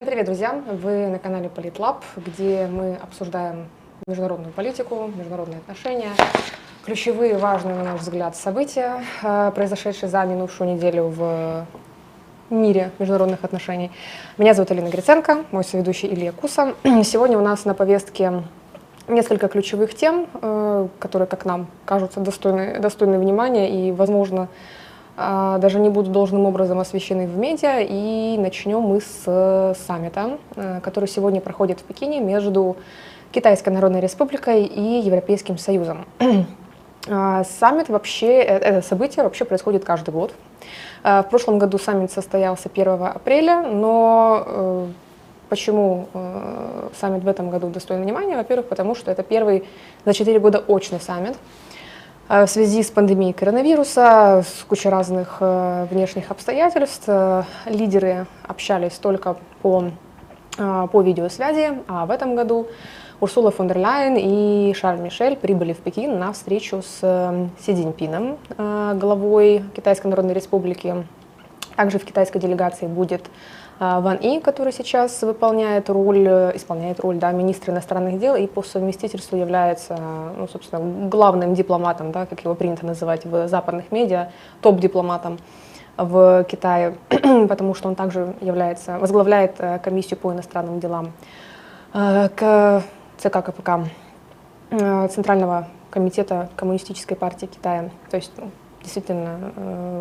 Привет, друзья! Вы на канале Политлаб, где мы обсуждаем международную политику, международные отношения, ключевые, важные, на наш взгляд, события, э, произошедшие за минувшую неделю в мире международных отношений. Меня зовут Алина Гриценко, мой соведущий Илья Куса. Сегодня у нас на повестке несколько ключевых тем, э, которые, как нам кажутся, достойны, достойны внимания и, возможно, э, даже не будут должным образом освещены в медиа. И начнем мы с саммита, э, который сегодня проходит в Пекине между Китайской Народной Республикой и Европейским Союзом. Саммит вообще, это событие вообще происходит каждый год. В прошлом году саммит состоялся 1 апреля, но Почему э, саммит в этом году достоин внимания? Во-первых, потому что это первый за 4 года очный саммит. Э, в связи с пандемией коронавируса, с кучей разных э, внешних обстоятельств, лидеры общались только по, э, по видеосвязи, а в этом году Урсула фон дер Ляйен и Шарль Мишель прибыли в Пекин на встречу с Си Цзиньпином, главой Китайской Народной Республики. Также в китайской делегации будет Ван И, который сейчас выполняет роль, э, исполняет роль да, министра иностранных дел и по совместительству является, ну, собственно, главным дипломатом, да, как его принято называть в западных медиа, топ-дипломатом в Китае, потому что он также является, возглавляет э, комиссию по иностранным делам э, к ЦК КПК, Центрального комитета Коммунистической партии Китая. То есть ну, действительно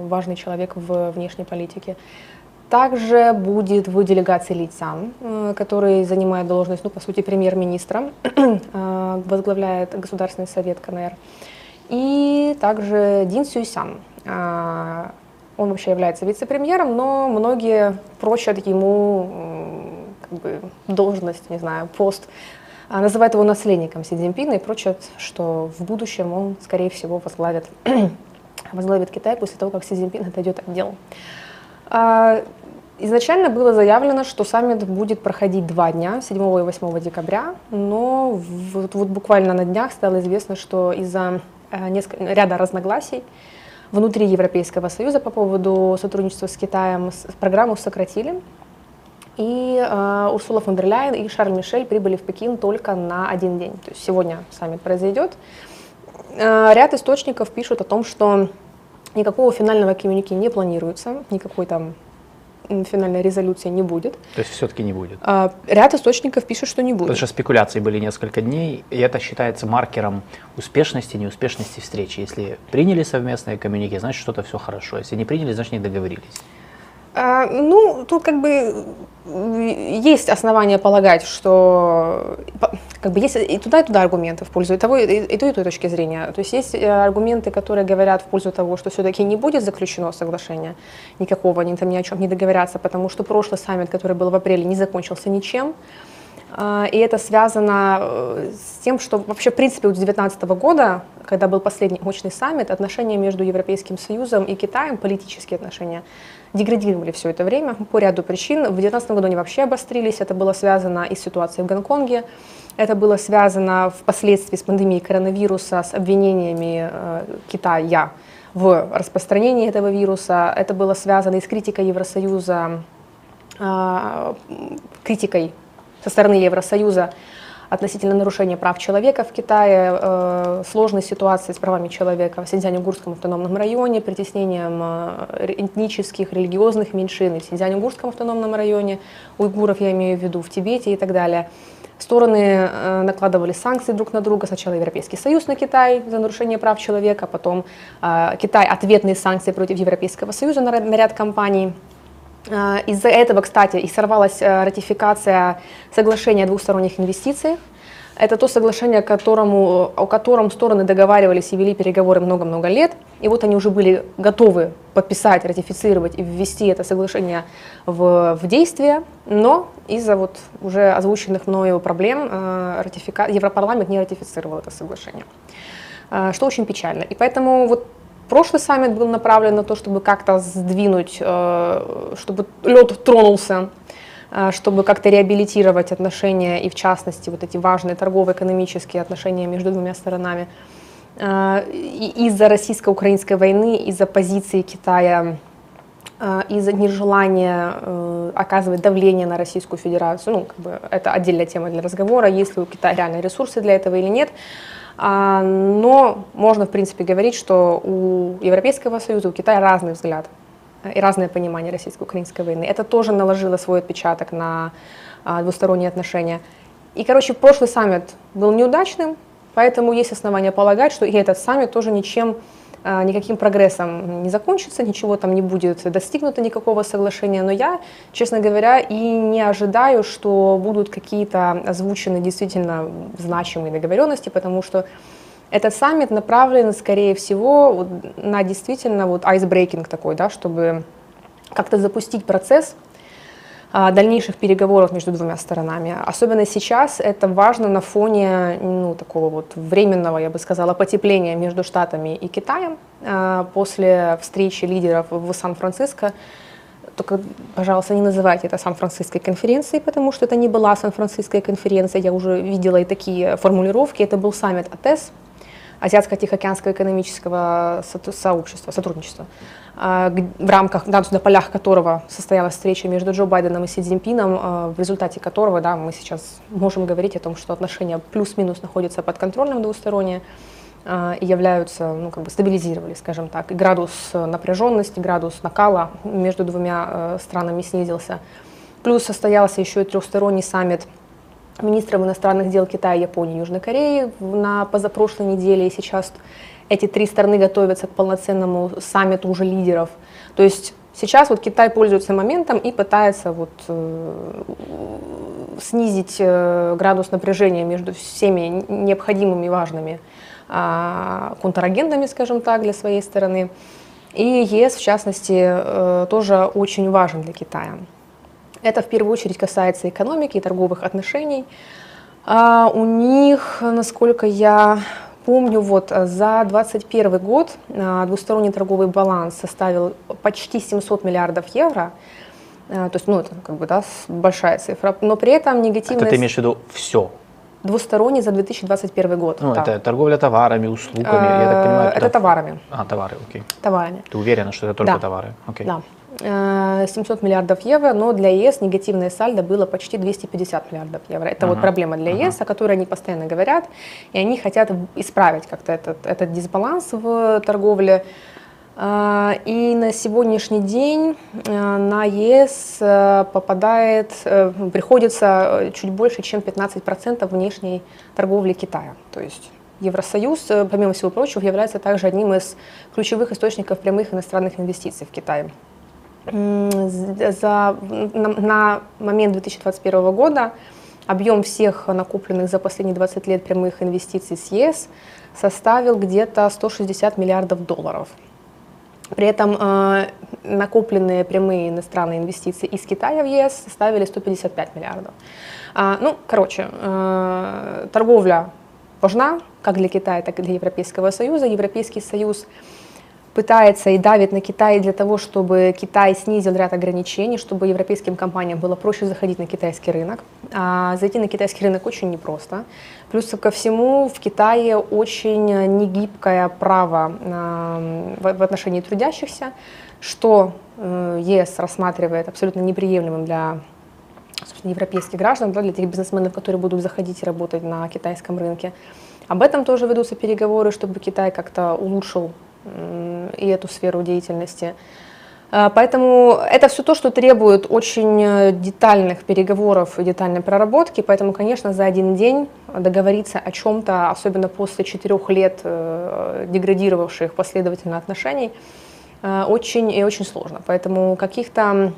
важный человек в внешней политике. Также будет в делегации Ли Цян, э, который занимает должность, ну, по сути, премьер-министра, э, возглавляет Государственный совет КНР. И также Дин Сюйсян. Э, он вообще является вице-премьером, но многие прочат ему как бы, должность, не знаю, пост, называют его наследником Си Цзиньпина и прочат, что в будущем он, скорее всего, возглавит, возглавит Китай после того, как Си Цзиньпин отойдет от дел. Изначально было заявлено, что саммит будет проходить два дня, 7 и 8 декабря, но вот, вот буквально на днях стало известно, что из-за э, ряда разногласий внутри Европейского Союза по поводу сотрудничества с Китаем программу сократили. И э, Урсула фон дер Ляйен и Шарль Мишель прибыли в Пекин только на один день. То есть сегодня саммит произойдет. Э, ряд источников пишут о том, что никакого финального коммюники не планируется, никакой там финальной резолюции не будет. То есть все-таки не будет? А, ряд источников пишут, что не будет. Потому что спекуляции были несколько дней, и это считается маркером успешности, неуспешности встречи. Если приняли совместные коммюники, значит что-то все хорошо. Если не приняли, значит не договорились. А, ну, тут как бы есть основания полагать, что как бы есть и туда, и туда аргументы в пользу и того, и, и той, и той точки зрения. То есть есть э, аргументы, которые говорят в пользу того, что все-таки не будет заключено соглашение никакого, они там ни о чем не договорятся, потому что прошлый саммит, который был в апреле, не закончился ничем. А, и это связано э, с тем, что вообще, в принципе, с 2019 года, когда был последний мощный саммит, отношения между Европейским Союзом и Китаем, политические отношения, деградировали все это время по ряду причин. В 2019 году они вообще обострились. Это было связано и с ситуацией в Гонконге, это было связано впоследствии с пандемией коронавируса, с обвинениями э, Китая в распространении этого вируса. Это было связано и с критикой Евросоюза, э, критикой со стороны Евросоюза относительно нарушения прав человека в Китае, э, сложной ситуации с правами человека в Синьцзянь-Угурском автономном районе, притеснением э, этнических, религиозных меньшин в Синьцзянь-Угурском автономном районе, уйгуров я имею в виду, в Тибете и так далее. Стороны э, накладывали санкции друг на друга. Сначала Европейский Союз на Китай за нарушение прав человека, потом Китай ответные санкции против Европейского Союза на ряд компаний. А, из-за этого, кстати, и сорвалась э, ратификация соглашения о двухсторонних инвестициях. Это то соглашение, которому, о котором стороны договаривались и вели переговоры много-много лет. И вот они уже были готовы подписать, ратифицировать и ввести это соглашение в, в действие. Но из-за вот уже озвученных мною проблем э, ратифика... Европарламент не ратифицировал это соглашение. Э, что очень печально. И поэтому вот Прошлый саммит был направлен на то, чтобы как-то сдвинуть, э, чтобы лед тронулся, э, чтобы как-то реабилитировать отношения и, в частности, вот эти важные торгово-экономические отношения между двумя сторонами. э, из-за российско-украинской войны, из-за позиции Китая, из-за нежелания оказывать давление на Российскую Федерацию, ну, как бы это отдельная тема для разговора, есть ли у Китая реальные ресурсы для этого или нет. А, Но можно, в принципе, говорить, что у Европейского Союза, у Китая разный взгляд э, и разное понимание российско-украинской войны. Это тоже наложило свой отпечаток на а, двусторонние отношения. И, короче, прошлый саммит был неудачным, поэтому есть основания полагать, что и этот саммит тоже ничем, никаким прогрессом не закончится, ничего там не будет достигнуто, никакого соглашения. Но я, честно говоря, и не ожидаю, что будут какие-то озвучены действительно значимые договоренности, потому что этот саммит направлен, скорее всего, на действительно вот айсбрейкинг такой, да, чтобы как-то запустить процесс дальнейших переговоров между двумя сторонами. Особенно сейчас это важно на фоне ну, такого вот временного, я бы сказала, потепления между Штатами и Китаем а, после встречи лидеров в Сан-Франциско. Только, пожалуйста, не называйте это Сан-Франциской конференцией, потому что это не была Сан-Франциская конференция. Я уже видела и такие формулировки. Это был саммит АТЭС, Азиатско-Тихоокеанского экономического со- сообщества, сотрудничества, а, в рамках, да, на полях которого состоялась встреча между Джо Байденом и Си Цзиньпином, а, в результате которого да, мы сейчас можем говорить о том, что отношения плюс-минус находятся под контролем двусторонние а, и являются, ну, как бы стабилизировали, скажем так. И градус напряженности, градус накала между двумя э, странами снизился. Плюс состоялся еще и трехсторонний саммит министров иностранных дел Китая, Японии Южной Кореи на позапрошлой неделе. И сейчас эти три страны готовятся к полноценному саммиту уже лидеров. То есть сейчас вот Китай пользуется моментом и пытается вот, э, снизить э, градус напряжения между всеми необходимыми и важными а, контрагентами, скажем так, для своей стороны. И ЕС, в частности, э, тоже очень важен для Китая. Это в первую очередь касается экономики и торговых отношений. А у них, насколько я помню, вот э, за 2021 год а, двусторонний торговый баланс составил почти 700 миллиардов евро. А, То есть, ну, это как бы, да, большая цифра. Но при этом Это негативная ты имеешь в виду все. двусторонний за 2021 год. Ну, да. это торговля товарами, услугами, я так понимаю. Э, Это туда- товарами. А, товары, окей. Товарами. Ты уверена, что это только Да. товары? Окей. Да. Э, 700 миллиардов евро, но для ЕС негативное сальдо было почти 250 миллиардов евро. Это вот Ага, проблема для ага. ЕС, о которой они постоянно говорят, и они хотят исправить как-то этот, этот дисбаланс в торговле. Э, И на сегодняшний день э, на ЕС э, попадает, э, приходится э, чуть больше, чем 15% внешней торговли Китая. То есть Евросоюз, э, помимо всего прочего, является также одним из ключевых источников прямых иностранных инвестиций в Китай. За, на, на момент 2021 года объем всех накопленных за последние 20 лет прямых инвестиций с ЕС составил где-то 160 миллиардов долларов. При этом э, накопленные прямые иностранные инвестиции из Китая в ЕС составили 155 миллиардов. А, ну, короче, э, торговля важна как для Китая, так и для Европейского Союза. Европейский Союз пытается и давит на Китай для того, чтобы Китай снизил ряд ограничений, чтобы европейским компаниям было проще заходить на китайский рынок. А зайти на китайский рынок очень непросто. Плюс ко всему в Китае очень негибкое право а, в отношении трудящихся, что э, ЕС рассматривает абсолютно неприемлемым для собственно, европейских граждан, да, для тех бизнесменов, которые будут заходить и работать на китайском рынке. Об этом тоже ведутся переговоры, чтобы Китай как-то улучшил и эту сферу деятельности. А, Поэтому это все то, что требует очень э, детальных переговоров и детальной проработки. Поэтому, конечно, за один день договориться о чем-то, особенно после четырех лет э, деградировавших последовательно отношений, э, очень и очень сложно. Поэтому каких-то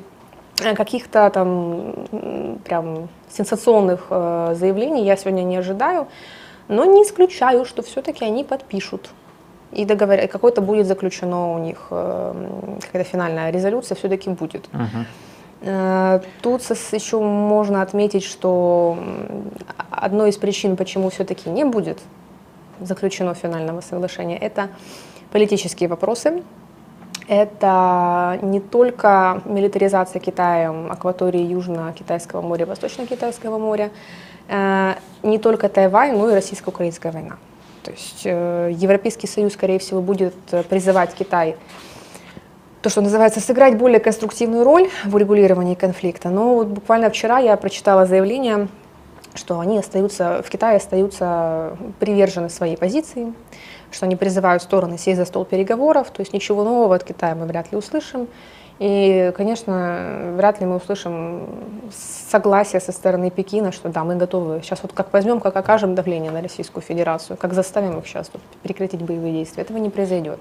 каких-то там прям сенсационных заявлений я сегодня не ожидаю, но не исключаю, что все-таки они подпишут. И договор... какой-то будет заключено у них, э, какая-то финальная резолюция все-таки будет. Э, Тут еще можно отметить, что одной из причин, почему все-таки не будет заключено финального соглашения, это политические вопросы. Это не только милитаризация Китаем акватории Южно-Китайского моря, Восточно-Китайского моря, э, не только Тайвань, но и российско-украинская война. То есть э, Европейский Союз, скорее всего, будет э, призывать Китай то, что называется, сыграть более конструктивную роль в урегулировании конфликта. Но вот буквально вчера я прочитала заявление, что они остаются, в Китае остаются привержены своей позиции, что они призывают стороны сесть за стол переговоров, то есть ничего нового от Китая мы вряд ли услышим. И, конечно, вряд ли мы услышим согласие со стороны Пекина, что да, мы готовы. Сейчас вот как возьмем, как окажем давление на Российскую Федерацию, как заставим их сейчас тут прекратить боевые действия. Этого не произойдет.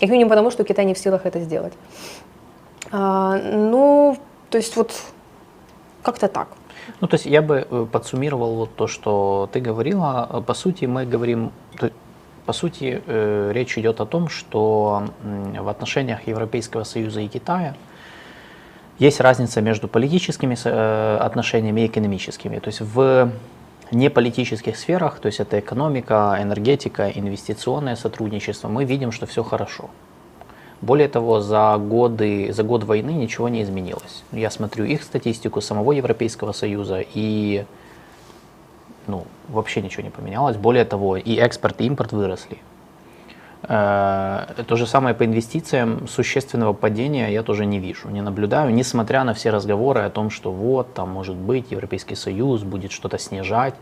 Как минимум потому, что Китай не в силах это сделать. А, ну, то есть вот как-то так. Ну, то есть я бы э, подсуммировал вот то, что ты говорила. По сути, мы говорим, по сути, э, речь идет о том, что в отношениях Европейского Союза и Китая есть разница между политическими э, отношениями и экономическими. То есть в неполитических сферах, то есть это экономика, энергетика, инвестиционное сотрудничество, мы видим, что все хорошо. Более того, за, годы, за год войны ничего не изменилось. Я смотрю их статистику самого Европейского Союза, и ну, вообще ничего не поменялось. Более того, и экспорт, и импорт выросли. Э, то же самое по инвестициям, существенного падения я тоже не вижу, не наблюдаю, несмотря на все разговоры о том, что вот, там может быть Европейский Союз будет что-то снижать,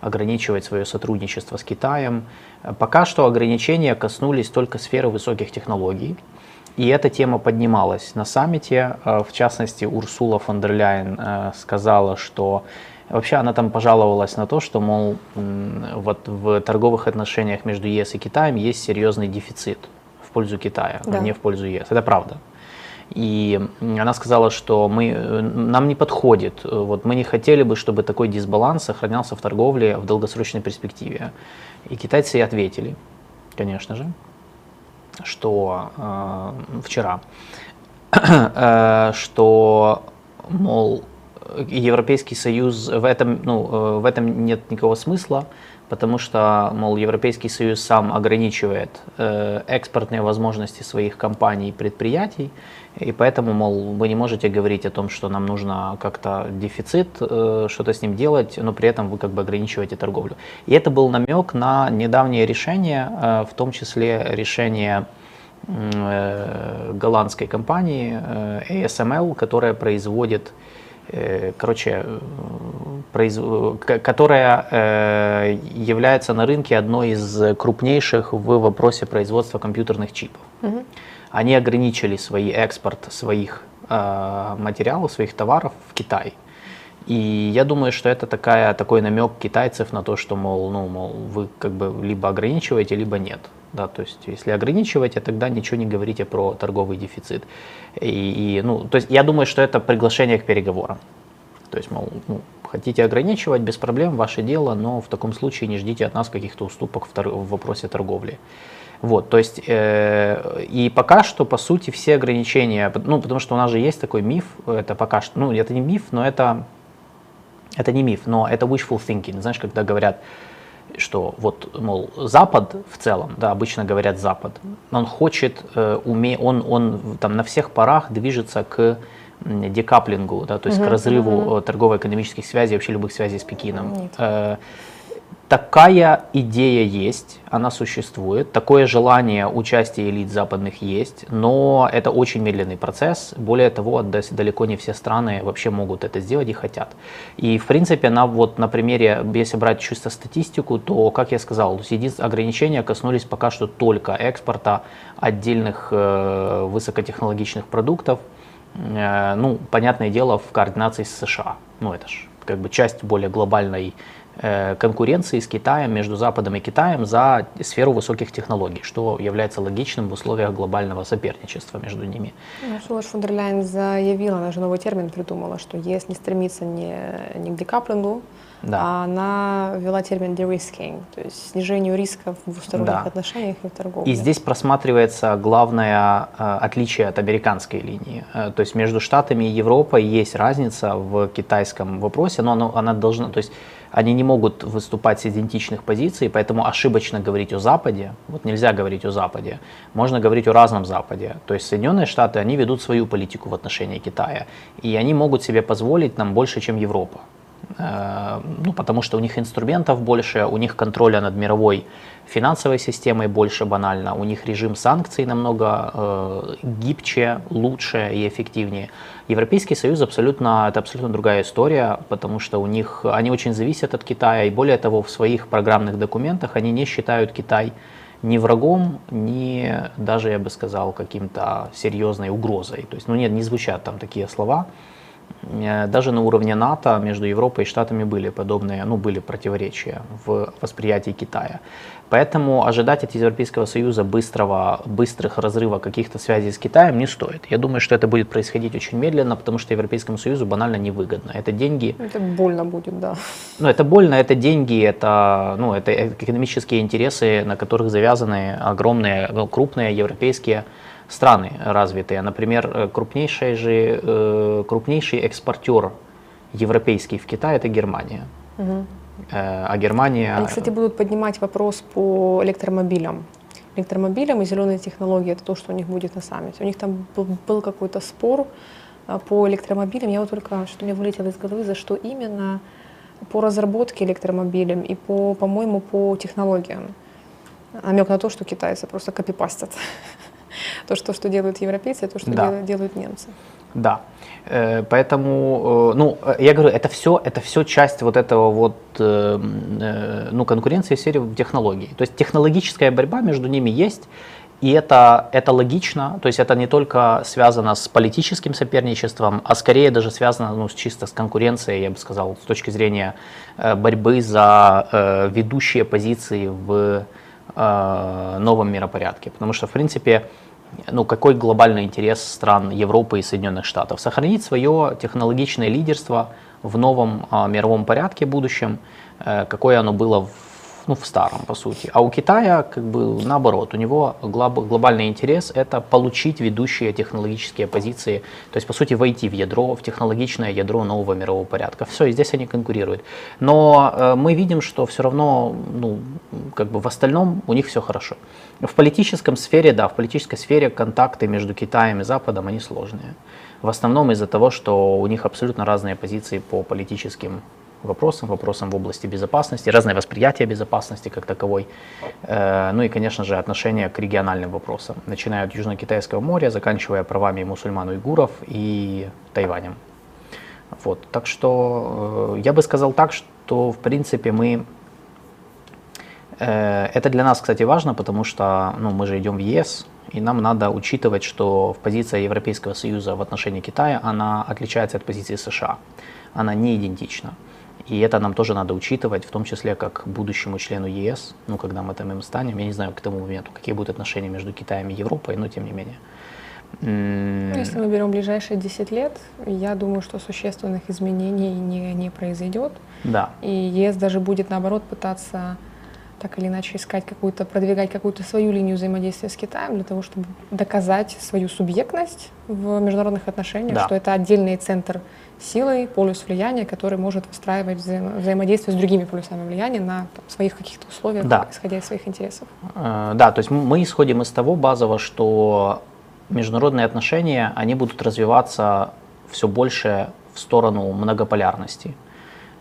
ограничивать свое сотрудничество с Китаем. Пока что ограничения коснулись только сферы высоких технологий, и эта тема поднималась на саммите, э, в частности, Урсула фон дер Ляйен э, сказала, что Вообще она там пожаловалась на то, что, мол, вот в торговых отношениях между ЕС и Китаем есть серьезный дефицит в пользу Китая, да. а не в пользу ЕС. Это правда. И она сказала, что мы, нам не подходит, вот мы не хотели бы, чтобы такой дисбаланс сохранялся в торговле в долгосрочной перспективе. И китайцы ей ответили, конечно же, что э, вчера, э, что, мол, Европейский Союз в этом, ну, э, в этом нет никакого смысла, потому что, мол, Европейский Союз сам ограничивает э, экспортные возможности своих компаний и предприятий, и поэтому, мол, вы не можете говорить о том, что нам нужно как-то дефицит, э, что-то с ним делать, но при этом вы как бы ограничиваете торговлю. И это был намек на недавнее решение, э, в том числе решение э, голландской компании э, ASML, которая производит короче, произ... которая э, является на рынке одной из крупнейших в вопросе производства компьютерных чипов. Угу. Они ограничили свой экспорт своих э, материалов, своих товаров в Китай. И я думаю, что это такая, такой намек китайцев на то, что, мол, ну, мол, вы как бы либо ограничиваете, либо нет. Да, то есть, если ограничиваете, тогда ничего не говорите про торговый дефицит. И, и, ну, то есть, я думаю, что это приглашение к переговорам. То есть, мол, ну, хотите ограничивать, без проблем, ваше дело, но в таком случае не ждите от нас каких-то уступок в, тор- в вопросе торговли. Вот, то есть, э, и пока что, по сути, все ограничения, ну, потому что у нас же есть такой миф, это пока что, ну, это не миф, но это, это не миф, но это wishful thinking, знаешь, когда говорят, что вот, мол, Запад в целом, да, обычно говорят Запад, он хочет, э, уме, он, он там на всех парах движется к декаплингу, да, то есть угу, к разрыву угу. торгово-экономических связей, вообще любых связей с Пекином. Нет. Такая идея есть, она существует, такое желание участия элит западных есть, но это очень медленный процесс. Более того, далеко не все страны вообще могут это сделать и хотят. И в принципе, на, вот, на примере, если брать чисто статистику, то, как я сказал, ограничения коснулись пока что только экспорта отдельных э, высокотехнологичных продуктов. Э, ну, понятное дело, в координации с США. Ну, это же как бы часть более глобальной конкуренции с Китаем, между Западом и Китаем за сферу высоких технологий, что является логичным в условиях глобального соперничества между ними. Урсула фон дер Ляйен заявила, она же новый термин придумала, что ЕС не стремится не, не к декаплингу, да. а она ввела термин de-risking, то есть снижению рисков в двусторонних да. отношениях и в торговле. И здесь просматривается главное э, отличие от американской линии. Э, то есть между Штатами и Европой есть разница в китайском вопросе, но она, она должна, то есть они не могут выступать с идентичных позиций, поэтому ошибочно говорить о Западе, вот нельзя говорить о Западе, можно говорить о разном Западе. То есть Соединенные Штаты, они ведут свою политику в отношении Китая, и они могут себе позволить нам больше, чем Европа. Э, ну, потому что у них инструментов больше, у них контроля над мировой финансовой системой больше банально, у них режим санкций намного э, гибче, лучше и эффективнее. Европейский Союз абсолютно, это абсолютно другая история, потому что у них, они очень зависят от Китая, и более того, в своих программных документах они не считают Китай ни врагом, ни даже, я бы сказал, каким-то серьезной угрозой. То есть, ну нет, не звучат там такие слова. Э, даже на уровне НАТО между Европой и Штатами были подобные, ну, были противоречия в восприятии Китая. Поэтому ожидать от Европейского Союза быстрого, быстрых разрыва каких-то связей с Китаем не стоит. Я думаю, что это будет происходить очень медленно, потому что Европейскому Союзу банально невыгодно. Это деньги... Это больно будет, да. Ну, это больно, это деньги, это, ну, это экономические интересы, на которых завязаны огромные, ну, крупные европейские страны развитые. Например, э, крупнейший, же, э, крупнейший экспортер европейский в Китай это Германия. Угу. А Германия... Они, кстати, будут поднимать вопрос по электромобилям. Электромобилям и зеленые технологии это то, что у них будет на саммите. У них там был, был какой-то спор по электромобилям. Я вот только что мне вылетело из головы, за что именно по разработке электромобилям и по, по-моему, по технологиям. Намек на то, что китайцы просто копипастят то, что, что делают европейцы, то, что да. делают, делают немцы. Да. Э, поэтому, э, ну, э, я говорю, это все, это все часть вот этого вот, ну, конкуренции в сфере технологий. То есть технологическая борьба между ними есть, и это, это логично, то есть это не только связано с политическим соперничеством, а скорее даже связано ну, чисто с конкуренцией, я бы сказал, с точки зрения борьбы за ведущие позиции в новом миропорядке. Потому что, в принципе, ну, какой глобальный интерес стран Европы и Соединенных Штатов? Сохранить свое технологичное лидерство в новом а, мировом порядке будущем, э, какое оно было в ну, в старом, по сути. А у Китая, как бы, наоборот, у него глобальный интерес – это получить ведущие технологические позиции, то есть, по сути, войти в ядро, в технологичное ядро нового мирового порядка. Все, и здесь они конкурируют. Но э, мы видим, что все равно, ну, как бы в остальном у них все хорошо. В политическом сфере, да, в политической сфере контакты между Китаем и Западом, они сложные. В основном из-за того, что у них абсолютно разные позиции по политическим вопросам, вопросам в области безопасности, разное восприятие безопасности как таковой, э, ну и, конечно же, отношение к региональным вопросам, начиная от Южно-Китайского моря, заканчивая правами мусульман-уйгуров и Тайванем. Вот. Так что э, я бы сказал так, что, в принципе, мы... Э, это для нас, кстати, важно, потому что ну, мы же идем в ЕС, и нам надо учитывать, что позиция Европейского Союза в отношении Китая, она отличается от позиции США. Она не идентична. И это нам тоже надо учитывать, в том числе как будущему члену ЕС, ну, когда мы там им станем. Я не знаю к тому моменту, какие будут отношения между Китаем и Европой, но тем не менее. Если мы берем ближайшие 10 лет, я думаю, что существенных изменений не, не произойдет. Да. И ЕС даже будет, наоборот, пытаться так или иначе искать какую-то, продвигать какую-то свою линию взаимодействия с Китаем для того, чтобы доказать свою субъектность в международных отношениях, да. что это отдельный центр силой, полюс влияния, который может выстраивать взаимо взаимодействие с другими полюсами влияния на там, своих каких-то условиях, да. исходя из своих интересов. Э, да, то есть мы исходим из того базово, что международные отношения, они будут развиваться все больше в сторону многополярности.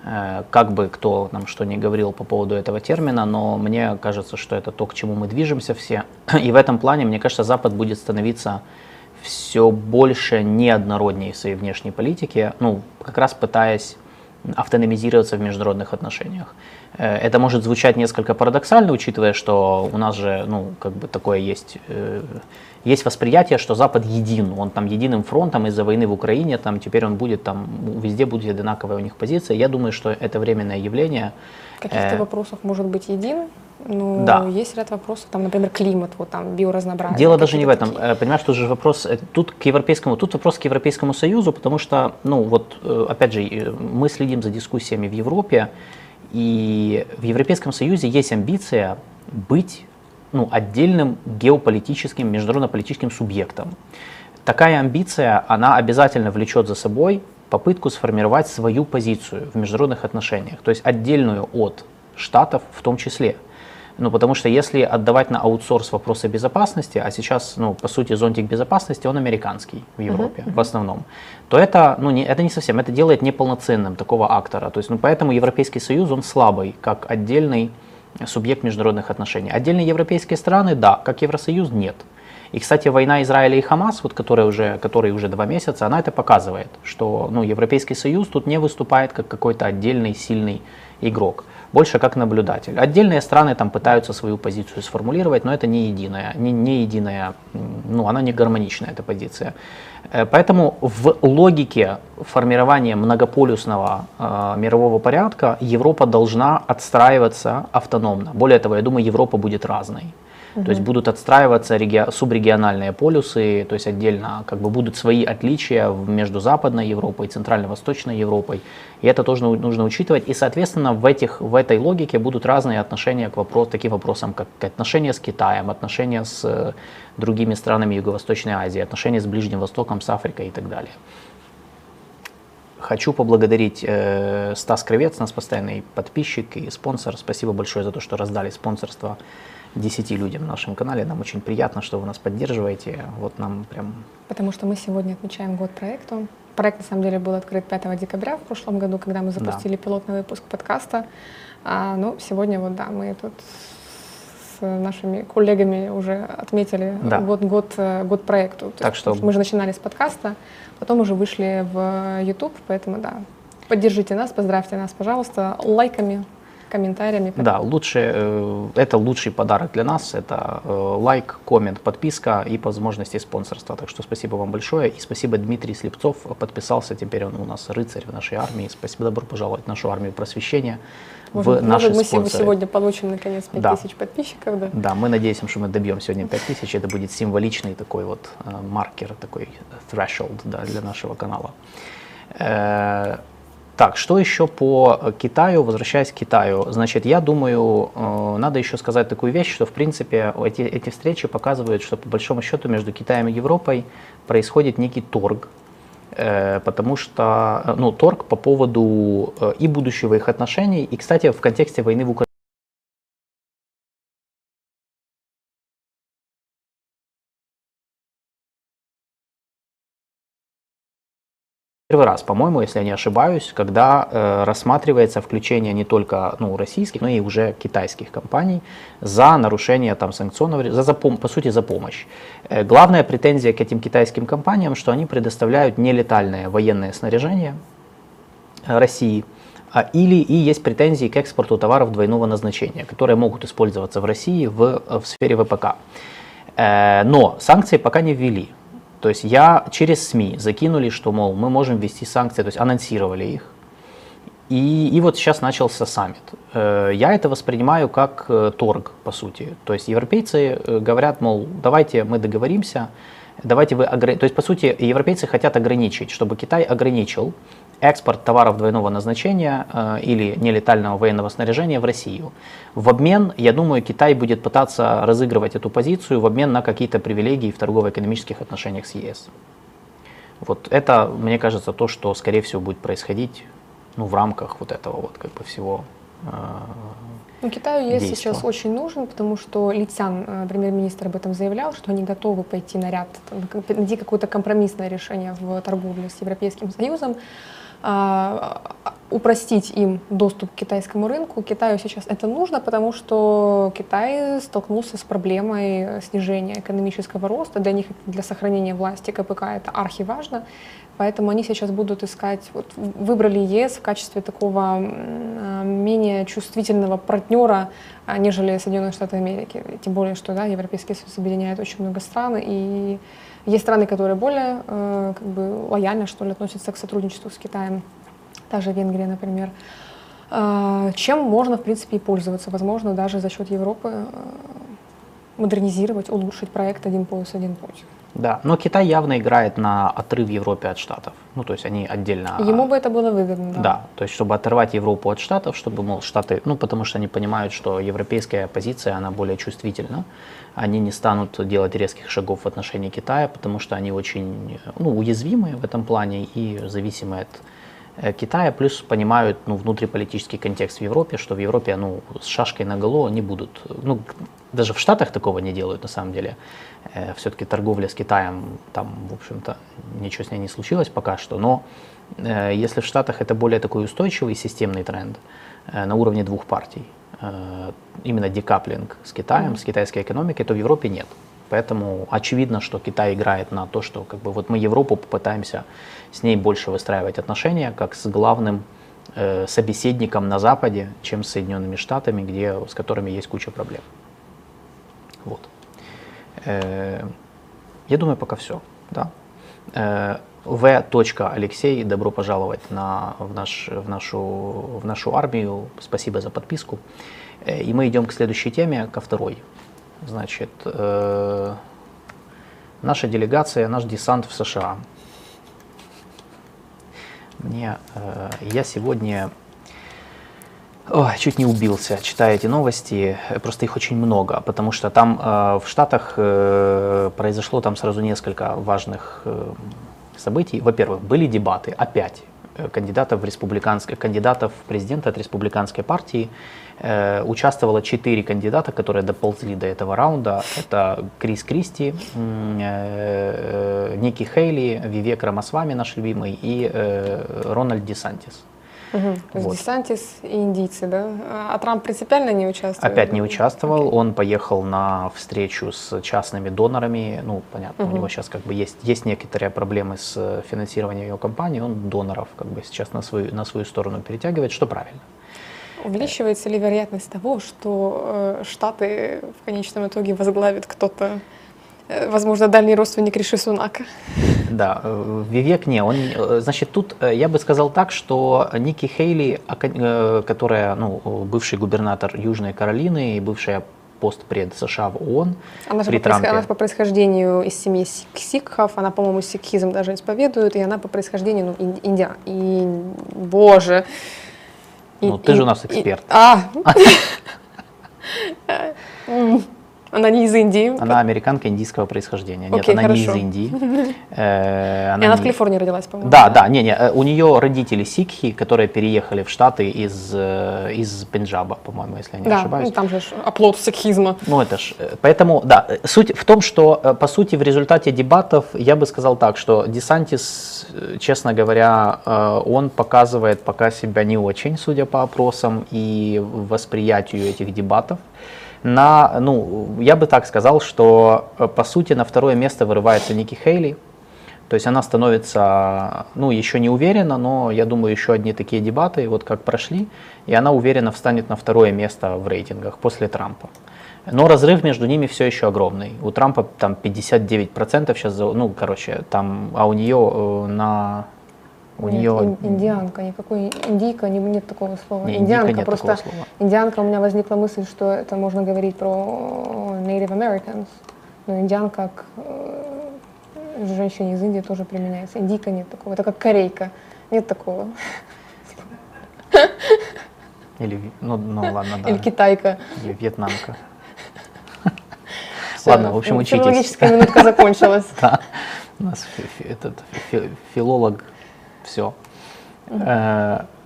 Э, как бы кто нам что ни говорил по поводу этого термина, но мне кажется, что это то, к чему мы движемся все. И в этом плане, мне кажется, Запад будет становиться все больше неоднороднее в своей внешней политике, ну, как раз пытаясь автономизироваться в международных отношениях. Э, это может звучать несколько парадоксально, учитывая, что у нас же, ну, как бы такое есть, э, есть восприятие, что Запад един, он там единым фронтом из-за войны в Украине, там теперь он будет там, везде будет одинаковая у них позиция. Я думаю, что это временное явление. В каких-то э, вопросах может быть един, ну, да. есть ряд вопросов, там, например, климат, вот там, биоразнообразие. Дело даже не в этом. Такие. Понимаешь, тут же вопрос, э, тут к европейскому, тут вопрос к Европейскому Союзу, потому что, ну, вот, э, опять же, э, мы следим за дискуссиями в Европе, и в Европейском Союзе есть амбиция быть ну, отдельным геополитическим, международно-политическим субъектом. Такая амбиция, она обязательно влечет за собой попытку сформировать свою позицию в международных отношениях, то есть отдельную от Штатов в том числе. Ну, потому что если отдавать на аутсорс вопросы безопасности, а сейчас, ну, по сути, зонтик безопасности, он американский в Европе uh-huh. в основном, то это, ну, не, это не совсем, это делает неполноценным такого актора. То есть, ну, поэтому Европейский Союз, он слабый, как отдельный субъект международных отношений. Отдельные европейские страны, да, как Евросоюз, нет. И, кстати, война Израиля и Хамас, вот, которая уже, которой уже два месяца, она это показывает, что ну, Европейский Союз тут не выступает как какой-то отдельный сильный игрок, больше как наблюдатель. Отдельные страны там пытаются свою позицию сформулировать, но это не единая, не, не единая, ну, она не гармоничная, эта позиция. Э, поэтому в логике формирования многополюсного э, мирового порядка Европа должна отстраиваться автономно. Более того, я думаю, Европа будет разной. Угу. То есть будут отстраиваться реги- субрегиональные полюсы, то есть отдельно как бы будут свои отличия между Западной Европой и Центрально-Восточной Европой. И это тоже нужно учитывать. И, соответственно, в, этих, в этой логике будут разные отношения к вопрос, таким вопросам, как отношения с Китаем, отношения с э, другими странами Юго-Восточной Азии, отношения с Ближним Востоком, с Африкой и так далее. Хочу поблагодарить э, Стас Кровец, наш постоянный подписчик и спонсор. Спасибо большое за то, что раздали спонсорство 10 людям на нашем канале. Нам очень приятно, что вы нас поддерживаете. Вот нам прям... Потому что мы сегодня отмечаем год проекту. Проект, на самом деле, был открыт 5 декабря в прошлом году, когда мы запустили да. пилотный выпуск подкаста. А, ну, сегодня вот, да, мы тут с нашими коллегами уже отметили да. год, год, э, год проекту. так есть, что... Мы же начинали с подкаста, потом уже вышли в YouTube, поэтому, да, поддержите нас, поздравьте нас, пожалуйста, лайками, комментариями. Да, лучше, э, это лучший подарок для нас. Это э, лайк, коммент, подписка и по возможности спонсорства. Так что спасибо вам большое. И спасибо Дмитрий Слепцов подписался. Теперь он у нас рыцарь в нашей армии. Спасибо, добро пожаловать в нашу армию просвещения. Может, в наши может мы сегодня получим наконец 5000 да. подписчиков, да? Да, мы надеемся, что мы добьем сегодня 5000. Это будет символичный такой вот э, маркер, такой threshold да, для нашего канала. Так, что еще по Китаю, возвращаясь к Китаю, значит, я думаю, э, надо еще сказать такую вещь, что, в принципе, эти, эти встречи показывают, что, по большому счету, между Китаем и Европой происходит некий торг, э, потому что, э, ну, торг по поводу и будущего их отношений, и, кстати, в контексте войны в Украине, первый раз, по-моему, если я не ошибаюсь, когда э, рассматривается включение не только ну, российских, но и уже китайских компаний за нарушение там, санкционов, за, за, по сути за помощь. Э, главная претензия к этим китайским компаниям, что они предоставляют нелетальное военное снаряжение э, России, а, или и есть претензии к экспорту товаров двойного назначения, которые могут использоваться в России в, в сфере ВПК. Э, но санкции пока не ввели. То есть я через СМИ закинули, что, мол, мы можем ввести санкции, то есть анонсировали их. И, и вот сейчас начался саммит. Э, я это воспринимаю как э, торг, по сути. То есть европейцы э, говорят, мол, давайте мы договоримся, давайте вы... То есть, по сути, европейцы хотят ограничить, чтобы Китай ограничил экспорт товаров двойного назначения э, или нелетального военного снаряжения в Россию. В обмен, я думаю, Китай будет пытаться разыгрывать эту позицию в обмен на какие-то привилегии в торгово-экономических отношениях с ЕС. Вот это, мне кажется, то, что, скорее всего, будет происходить ну, в рамках вот этого вот как бы всего э, ну, Китаю ЕС сейчас очень нужен, потому что Литян, э, премьер-министр, об этом заявлял, что они готовы пойти на ряд, найти какое-то компромиссное решение в торговле с Европейским Союзом. А, упростить им доступ к китайскому рынку. Китаю сейчас это нужно, потому что Китай столкнулся с проблемой снижения экономического роста. Для них, для сохранения власти КПК это архиважно. Поэтому они сейчас будут искать, вот, выбрали ЕС в качестве такого менее чувствительного партнера, а, нежели Соединенные Штаты Америки. Тем более, что да, Европейский Союз объединяет очень много стран, и есть страны, которые более э, как бы, лояльно, что ли, относятся к сотрудничеству с Китаем, та же Венгрия, например. Э, чем можно, в принципе, и пользоваться, возможно, даже за счет Европы э, модернизировать, улучшить проект «Один пояс, один путь». Да, но Китай явно играет на отрыв Европы от Штатов. Ну, то есть они отдельно... Ему бы это было выгодно, да. Да, то есть чтобы оторвать Европу от Штатов, чтобы, мол, Штаты... Ну, потому что они понимают, что европейская позиция, она более чувствительна. Они не станут делать резких шагов в отношении Китая, потому что они очень ну, уязвимы в этом плане и зависимы от Китая, плюс понимают ну, внутриполитический контекст в Европе, что в Европе ну, с шашкой на голову не будут. Ну, даже в Штатах такого не делают на самом деле. Э, Все-таки торговля с Китаем, там, в общем-то, ничего с ней не случилось пока что. Но э, если в Штатах это более такой устойчивый системный тренд э, на уровне двух партий, э, именно декаплинг с Китаем, с китайской экономикой, то в Европе нет. Поэтому очевидно, что Китай играет на то, что как бы вот мы Европу попытаемся с ней больше выстраивать отношения, как с главным э, собеседником на Западе, чем с Соединенными Штатами, где, с которыми есть куча проблем. Вот. Э, я думаю, пока все. Да? Э, В. Алексей, добро пожаловать на, в, наш, в, нашу, в нашу армию. Спасибо за подписку. Э, И мы идем к следующей теме, ко второй. Значит, э, наша делегация, наш десант в США. Мне, э, я сегодня Ой, чуть не убился, читая эти новости. Просто их очень много, потому что там э, в Штатах э, произошло там сразу несколько важных э, событий. Во-первых, были дебаты опять э, кандидатов в республиканской, кандидатов в президента от республиканской партии. Э, участвовало четыре кандидата, которые доползли до этого раунда. Это Крис Кристи, м, э, Ники Хейли, Вивек Рамасвами, наш любимый, и э, Рональд Десантис. То есть Вот. Десантис и индийцы, да? А Трамп принципиально не участвует? Опять не участвовал, Окей. он поехал на встречу с частными донорами. Ну, понятно, у Мгм. него сейчас как бы есть, есть некоторые проблемы с э, финансированием его компании, он доноров как бы сейчас на свою, на свою сторону перетягивает, что правильно. Увеличивается ли вероятность того, что э, Штаты в конечном итоге возглавит кто-то, э, возможно, дальний родственник Риши Сунака? Да, э, Вивек не, он, значит, тут я бы сказал так, что Ники Хейли, которая, ну, бывший губернатор Южной Каролины и бывшая постпред США в ООН, Она же при по, Трампе. она же по происхождению из семьи сик- сикхов, она, по-моему, сикхизм даже исповедует, и она по происхождению, ну, ин- индиан. И, боже. И- Ну, ты же и- у нас и- эксперт. а! Она не из Индии. она американка индийского происхождения. Нет, Окей, она не из хорошо. Индии. Э, И она в не- Калифорнии родилась, по-моему. Да, да, не, не, э, у нее родители сикхи, которые переехали в Штаты из, э, из Пенджаба, по-моему, если я не Да, ошибаюсь. там же оплот сикхизма. Ну, это ж, поэтому, да, суть в том, что, по сути, в результате дебатов, я бы сказал так, что Десантис, честно говоря, он показывает пока себя не очень, судя по опросам и восприятию этих дебатов. На, ну, я бы так сказал, что, э, по сути, на второе место вырывается Ники Хейли, то есть она становится, ну, еще не уверена, но я думаю, еще одни такие дебаты, вот как прошли, и она уверенно встанет на второе место в рейтингах после Трампа. Но разрыв между ними все еще огромный. У Трампа там 59% сейчас, ну, короче, там, а у нее э, на... У Нет, нее... ин- индианка, никакой индийка, не, нет такого слова. Не, индианка нет просто. такого слова. Индианка, у меня возникла мысль, что это можно говорить про Native Americans. Но индианка к э, женщине из Индии тоже применяется. Индийка нет такого. Это как корейка. Нет такого. Или, ну, ну ладно, да. Или китайка. Или вьетнамка. Всё, Ладно, в общем, учитесь. Филологическая минутка закончилась. Да, у нас этот фи- филолог, все.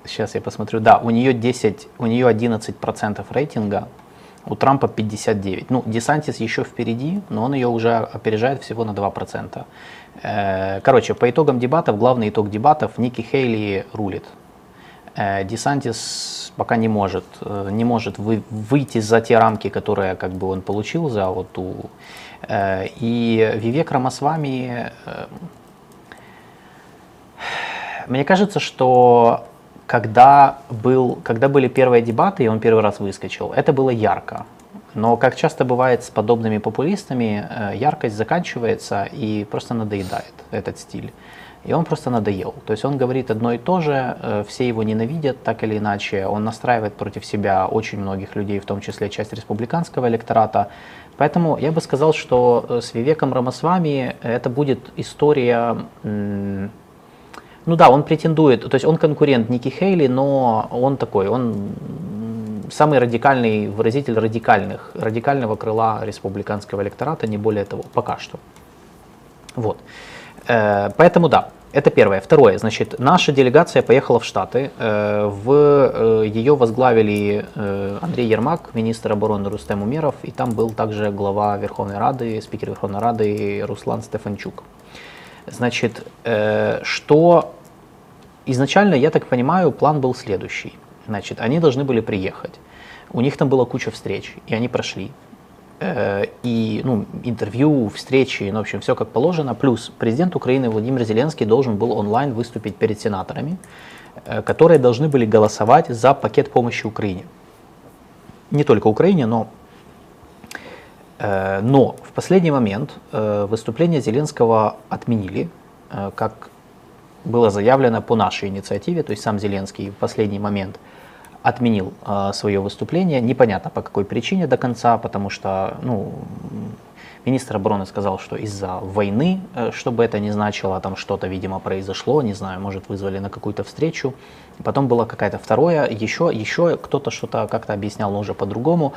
Сейчас я посмотрю. Да, у нее 10, у нее 11% рейтинга, у Трампа 59. Ну, Десантис еще впереди, но он ее уже опережает всего на 2%. Э, Короче, по итогам дебатов, главный итог дебатов, Ники Хейли рулит. Э, Десантис пока не может, э, не может вы- выйти за те рамки, которые как бы он получил за вот ту. э, И Вивек Рамасвами, э, мне кажется, что когда, был, когда были первые дебаты, и он первый раз выскочил, это было ярко. Но, как часто бывает с подобными популистами, э, яркость заканчивается и просто надоедает этот стиль. И он просто надоел. То есть он говорит одно и то же, э, все его ненавидят так или иначе, он настраивает против себя очень многих людей, в том числе часть республиканского электората. Поэтому я бы сказал, что э, с Вивеком Рамасвами это будет история ну да, он претендует, то есть он конкурент Ники Хейли, но он такой, он самый радикальный выразитель радикальных, радикального крыла республиканского электората, не более того, пока что. Вот. Э, Поэтому да, Это первое. Второе, значит, наша делегация поехала в Штаты. Э, в, э, ее возглавили Андрей Ермак, министр обороны Рустем Умеров, и там был также глава Верховной Рады, спикер Верховной Рады Руслан Стефанчук. Значит, что изначально, я так понимаю, план был следующий. Значит, они должны были приехать. У них там была куча встреч, и они прошли. Э, и ну, интервью, встречи, ну, в общем, все как положено. Плюс президент Украины Владимир Зеленский должен был онлайн выступить перед сенаторами, э, которые должны были голосовать за пакет помощи Украине. Не только Украине, но э, но в последний момент выступление Зеленского отменили, как было заявлено по нашей инициативе, то есть сам Зеленский в последний момент – отменил э, свое выступление. Непонятно по какой причине до конца, потому что ну, министр обороны сказал, что из-за войны, э, что бы это ни значило, там что-то, видимо, произошло, не знаю, может вызвали на какую-то встречу. Потом было какая-то второе, еще, еще кто-то что-то как-то объяснял, но уже по-другому.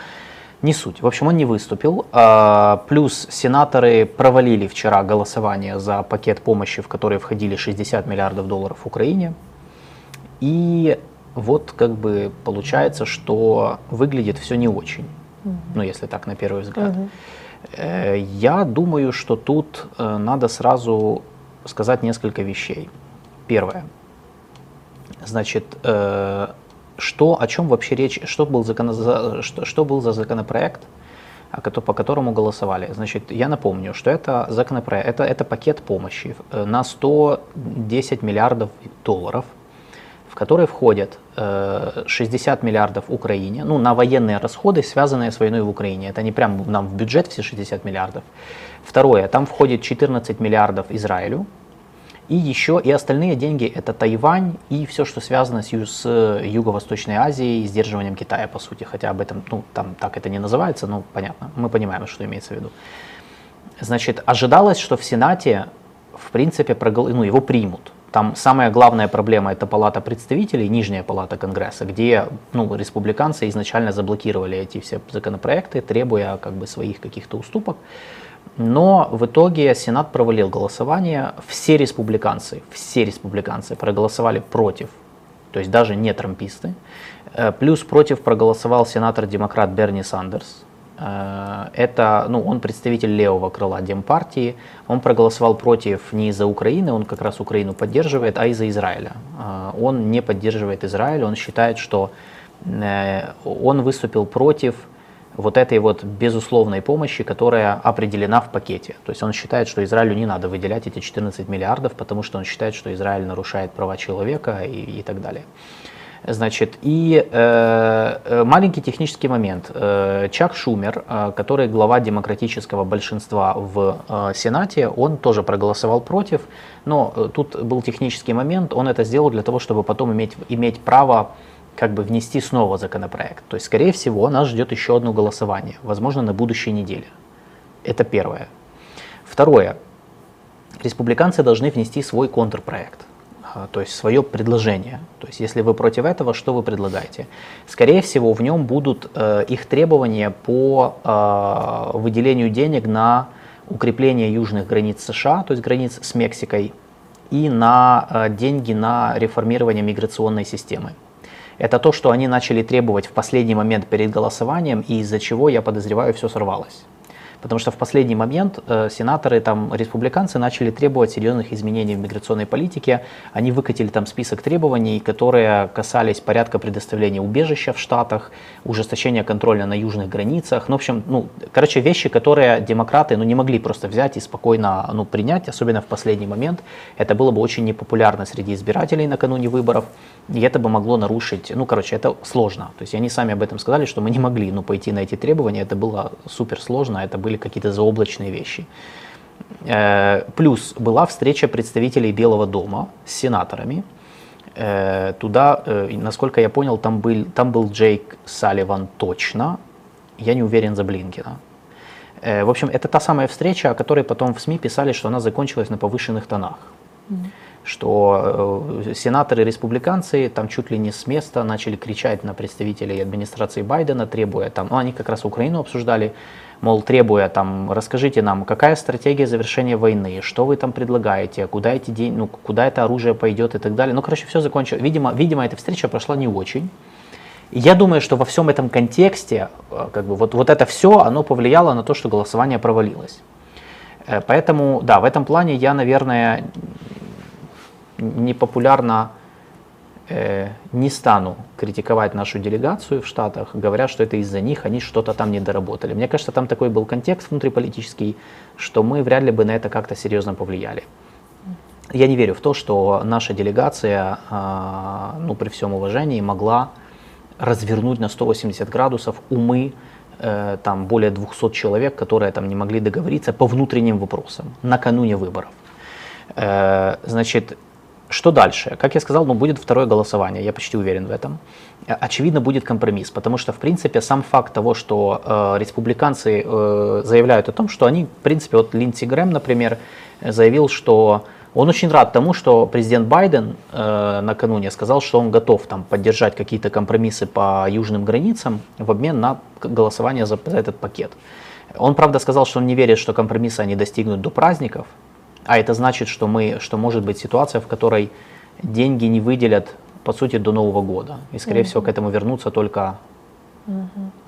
Не суть. В общем, он не выступил. А, плюс сенаторы провалили вчера голосование за пакет помощи, в который входили 60 миллиардов долларов Украине. И вот как бы получается, что выглядит все не очень, угу. ну если так на первый взгляд. Угу. Я думаю, что тут э, надо сразу сказать несколько вещей. Первое. Значит, э, что, о чем вообще речь, что был, закон, что, что был за законопроект, по которому голосовали. Значит, я напомню, что это законопроект, это, это пакет помощи на 110 миллиардов долларов – в который входят 60 э, миллиардов Украине, ну, на военные расходы, связанные с войной в Украине. Это не прям нам в бюджет все 60 миллиардов. Второе, там входит 14 миллиардов Израилю, и еще и остальные деньги это Тайвань и все, что связано с, с Юго-Восточной Азией, сдерживанием Китая, по сути. Хотя об этом, ну, там так это не называется, но понятно. Мы понимаем, что имеется в виду. Значит, ожидалось, что в Сенате, в принципе, прогол... ну, его примут. Там самая главная проблема это палата представителей, нижняя палата Конгресса, где ну, республиканцы изначально заблокировали эти все законопроекты, требуя как бы своих каких-то уступок. Но в итоге Сенат провалил голосование. Все республиканцы, все республиканцы проголосовали против, то есть даже не трамписты. Э, плюс против проголосовал сенатор-демократ Берни Сандерс, Э, это, ну, он представитель левого крыла Демпартии, он проголосовал против не из-за Украины, он как раз Украину поддерживает, а из-за Израиля. Э, он не поддерживает Израиль, он считает, что он выступил против вот этой вот безусловной помощи, которая определена в пакете. То есть он считает, что Израилю не надо выделять эти 14 миллиардов, потому что он считает, что Израиль нарушает права человека и, и так далее. Значит, и э, э, маленький технический момент. Э, Чак Шумер, э, который глава демократического большинства в Сенате, он тоже проголосовал против, но тут был технический момент, он это сделал для того, чтобы потом иметь, иметь право как бы внести снова законопроект. То есть, скорее всего, нас ждет еще одно голосование, возможно, на будущей неделе. Это первое. Второе. Республиканцы должны внести свой контрпроект. А, то есть свое предложение. То есть если вы против этого, что вы предлагаете? Скорее всего, в нем будут э, их требования по э, выделению денег на укрепление южных границ США, то есть границ с Мексикой, и на э, деньги на реформирование миграционной системы. Это то, что они начали требовать в последний момент перед голосованием, и из-за чего, я подозреваю, все сорвалось потому что в последний момент э, сенаторы, там, республиканцы начали требовать серьезных изменений в миграционной политике. Они выкатили там список требований, которые касались порядка предоставления убежища в Штатах, ужесточения контроля на южных границах. Ну, в общем, ну, короче, вещи, которые демократы ну, не могли просто взять и спокойно ну, принять, особенно в последний момент. Это было бы очень непопулярно среди избирателей накануне выборов. И это бы могло нарушить, ну, короче, это сложно. То есть они сами об этом сказали, что мы не могли ну, пойти на эти требования, это было супер сложно, это были какие-то заоблачные вещи. Э, плюс была встреча представителей Белого дома с сенаторами. Э, туда, э, насколько я понял, там был, там был Джейк Салливан точно, я не уверен за Блинкина. В общем, это та самая встреча, о которой потом в СМИ писали, что она закончилась на повышенных тонах. Mm-hmm что сенаторы-республиканцы там чуть ли не с места начали кричать на представителей администрации Байдена, требуя там, ну они как раз Украину обсуждали, мол, требуя там, расскажите нам, какая стратегия завершения войны, что вы там предлагаете, куда эти деньги, ну, куда это оружие пойдет и так далее. Ну, короче, все закончилось. Видимо, видимо, эта встреча прошла не очень. Я думаю, что во всем этом контексте, э, как бы вот, вот это все, оно повлияло на то, что голосование провалилось. Э, Поэтому, да, в этом плане я, наверное, непопулярно э, не стану критиковать нашу делегацию в Штатах, говоря, что это из-за них, они что-то там не доработали. Мне кажется, там такой был контекст внутриполитический, что мы вряд ли бы на это как-то серьезно повлияли. Я не верю в то, что наша делегация, э, ну, при всем уважении, могла развернуть на 180 градусов умы э, там более 200 человек, которые там не могли договориться по внутренним вопросам накануне выборов. Э, значит, что дальше? Как я сказал, ну, будет второе голосование, я почти уверен в этом. Э, Очевидно, будет компромисс, потому что, в принципе, сам факт того, что э, республиканцы э, заявляют о том, что они, в принципе, вот Линдси Грэм, например, заявил, что он очень рад тому, что президент Байден э, накануне сказал, что он готов там, поддержать какие-то компромиссы по южным границам в обмен на голосование за, за этот пакет. Он, правда, сказал, что он не верит, что компромиссы они достигнут до праздников, а это значит, что, мы, что может быть ситуация, в которой деньги не выделят, по сути, до Нового года. И, скорее всего, к этому вернуться только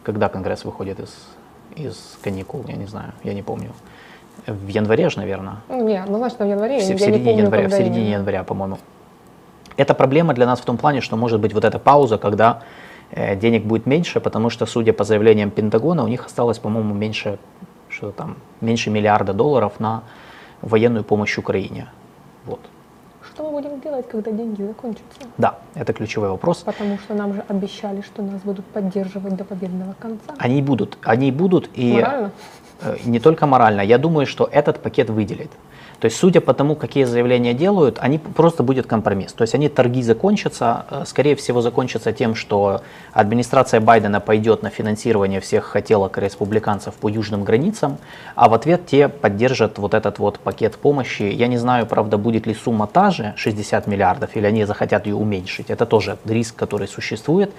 когда Конгресс выходит из, из каникул, я не знаю, я не помню. В январе же, наверное. Не, ну, значит, в январе, В, в не середине помню, января, в середине именно. января, по-моему. Это проблема для нас в том плане, что может быть вот эта пауза, когда э, денег будет меньше, потому что, судя по заявлениям Пентагона, у них осталось, по-моему, меньше, что там, меньше миллиарда долларов на военную помощь Украине. Вот. Что мы будем делать, когда деньги закончатся? Да, это ключевой вопрос. Потому что нам же обещали, что нас будут поддерживать до победного конца. Они будут, они будут, и Морально? э, не только морально. Я думаю, что этот пакет выделит. То есть, судя по тому, какие заявления делают, они просто будет компромисс. То есть, они торги закончатся, э, скорее всего, закончатся тем, что администрация Байдена пойдет на финансирование всех хотелок республиканцев по южным границам, а в ответ те поддержат вот этот вот пакет помощи. Я не знаю, правда, будет ли сумма та же, 60 миллиардов, или они захотят ее уменьшить. Это тоже риск, который существует.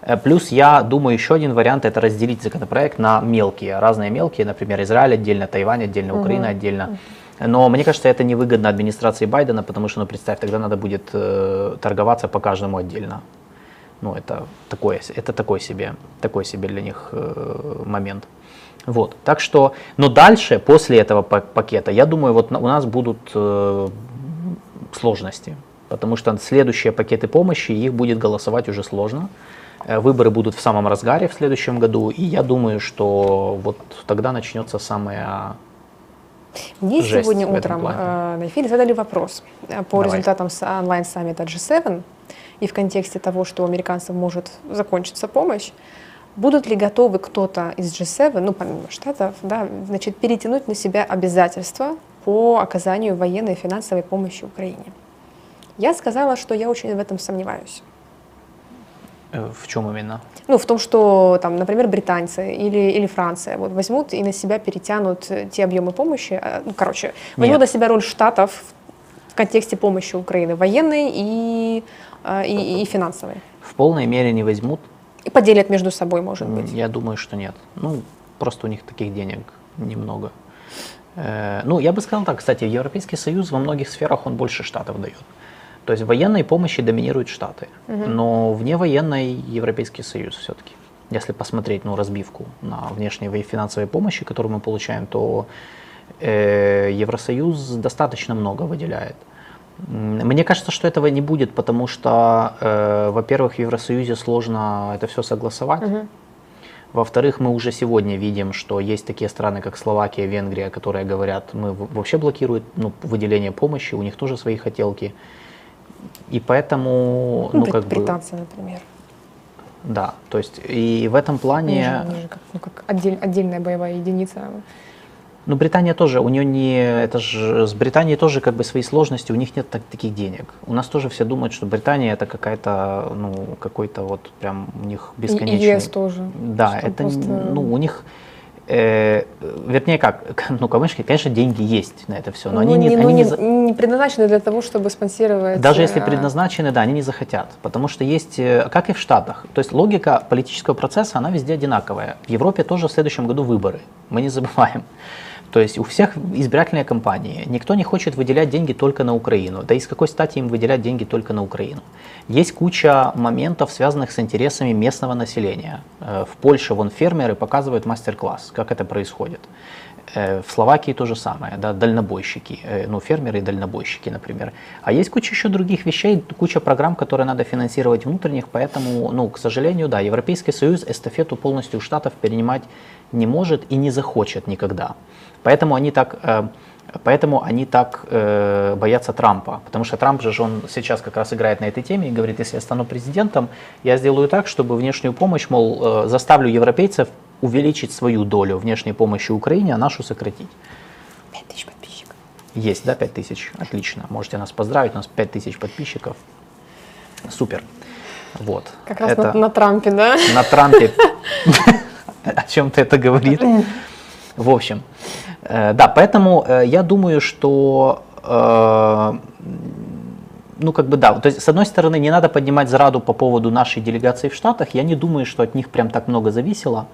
Э, Плюс я думаю, еще один вариант это разделить законопроект на мелкие, разные мелкие, например, Израиль отдельно, Тайвань отдельно, Украина отдельно. Но мне кажется, это невыгодно администрации Байдена, потому что, ну, представь, тогда надо будет э, торговаться по каждому отдельно. Ну, это такое, это такой себе, такой себе для них э, момент. Вот, так что, но дальше, после этого па- пакета, я думаю, вот у нас будут э, сложности, потому что следующие пакеты помощи, их будет голосовать уже сложно. Э, Выборы будут в самом разгаре в следующем году, и я думаю, что вот тогда начнется самое Мне Жесть сегодня утром э, на эфире задали вопрос по Давай. результатам онлайн-саммита G7 и в контексте того, что у американцев может закончиться помощь. Будут ли готовы кто-то из G7, ну, помимо Штатов, да, значит, перетянуть на себя обязательства по оказанию военной и финансовой помощи Украине? Я сказала, что я очень в этом сомневаюсь. э, в чем именно? Ну, в том, что, там, например, британцы или, или Франция вот, возьмут и на себя перетянут э, те объемы помощи, э, ну, короче, возьмут Нет. на себя роль штатов в контексте помощи Украины, военной и, э, и, и финансовой. В полной мере не возьмут. И поделят между собой, может быть. Я думаю, что нет. Ну, просто у них таких денег немного. Ну, я бы сказал так, кстати, Европейский Союз во многих сферах он больше штатов дает. То есть в военной помощи доминируют Штаты, но вне военной Европейский Союз все-таки. Если посмотреть ну, разбивку на внешней во- финансовой помощи, которую мы получаем, то э, Евросоюз достаточно много выделяет. Мне кажется, что этого не будет, потому что, э, во-первых, в Евросоюзе сложно это все согласовать. Мгм. Во-вторых, мы уже сегодня видим, что есть такие страны, как Словакия, Венгрия, которые говорят, мы вообще блокируют ну, выделение помощи, у них тоже свои хотелки. И поэтому, Ну, ну, как бы, британцы, например. да, то есть и в этом плане, же, они же как, ну, как отдель- отдельная боевая единица. ну, Британия тоже, у нее не, это же, с Британией тоже как бы свои сложности, у них нет так- таких денег. У нас тоже все думают, что Британия это какая-то, ну, какой-то вот прям у них бесконечный... И ЕС тоже. Да, это просто- ну у них Э, вернее, как, ну, конечно, конечно, деньги есть на это все, но Ну, они, не, ну, они не не, не предназначены для того, чтобы спонсировать... Даже если э, предназначены, да, они не захотят. Потому что есть, э, как и в Штатах, то есть логика политического процесса, она везде одинаковая. В Европе тоже в следующем году выборы, мы не забываем. То есть у всех избирательные кампании. Никто не хочет выделять деньги только на Украину. Да и с какой стати им выделять деньги только на Украину? Есть куча моментов, связанных с интересами местного населения. Э, В Польше вон фермеры показывают мастер-класс, как это происходит. Э, В Словакии то же самое, да, дальнобойщики, э, ну, фермеры и дальнобойщики, например. А есть куча еще других вещей, куча программ, которые надо финансировать внутренних, поэтому, ну, к сожалению, да, Европейский Союз эстафету полностью у Штатов перенимать не может и не захочет никогда. Поэтому они так, э, поэтому они так э, боятся Трампа, потому что Трамп же он сейчас как раз играет на этой теме и говорит, если я стану президентом, я сделаю так, чтобы внешнюю помощь, мол, э, заставлю европейцев увеличить свою долю внешней помощи Украине, а нашу сократить. 5 тысяч подписчиков. Есть, да, 5000? Отлично. Можете нас поздравить, у нас 5000 подписчиков. Супер. Вот. Как раз Это на, на Трампе, да? на Трампе. О чем-то это говорит. В общем, да, поэтому э, я думаю, что э, ну, как бы да, то есть, с одной стороны, не надо поднимать зраду по поводу нашей делегации в Штатах, я не думаю, что от них прям так много зависело.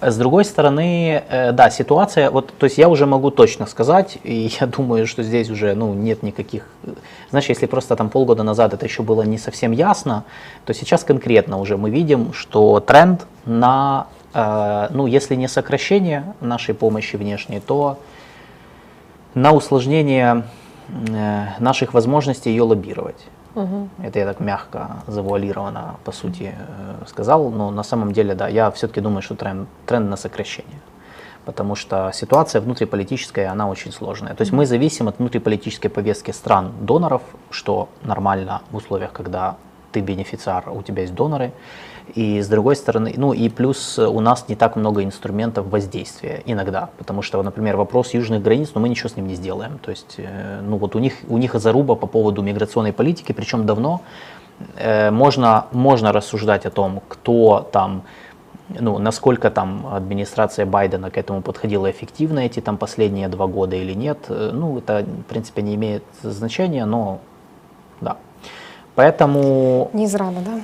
Э, С другой стороны, э, да, ситуация, вот, то есть я уже могу точно сказать, и я думаю, что здесь уже, ну, нет никаких, э, знаешь, если просто там полгода назад это еще было не совсем ясно, то сейчас конкретно уже мы видим, что тренд на, э, ну, если не сокращение нашей помощи внешней, то на усложнение э, наших возможностей ее лоббировать. Мгм. Это я так мягко, завуалированно, по сути, э, сказал, но на самом деле, да, я все-таки думаю, что тренд, тренд на сокращение. Потому что ситуация внутриполитическая, она очень сложная. То есть мы зависим от внутриполитической повестки стран-доноров, что нормально в условиях, когда ты бенефициар, а у тебя есть доноры. И с другой стороны, ну и плюс у нас не так много инструментов воздействия иногда, потому что, например, вопрос южных границ, ну мы ничего с ним не сделаем. То есть, э, ну вот у них, у них заруба по поводу миграционной политики, причем давно, Э, можно, можно рассуждать о том, кто там, ну, насколько там администрация Байдена к этому подходила эффективно эти там последние два года или нет. Э, Ну, это, в принципе, не имеет значения, но да. Поэтому Не зрада, да?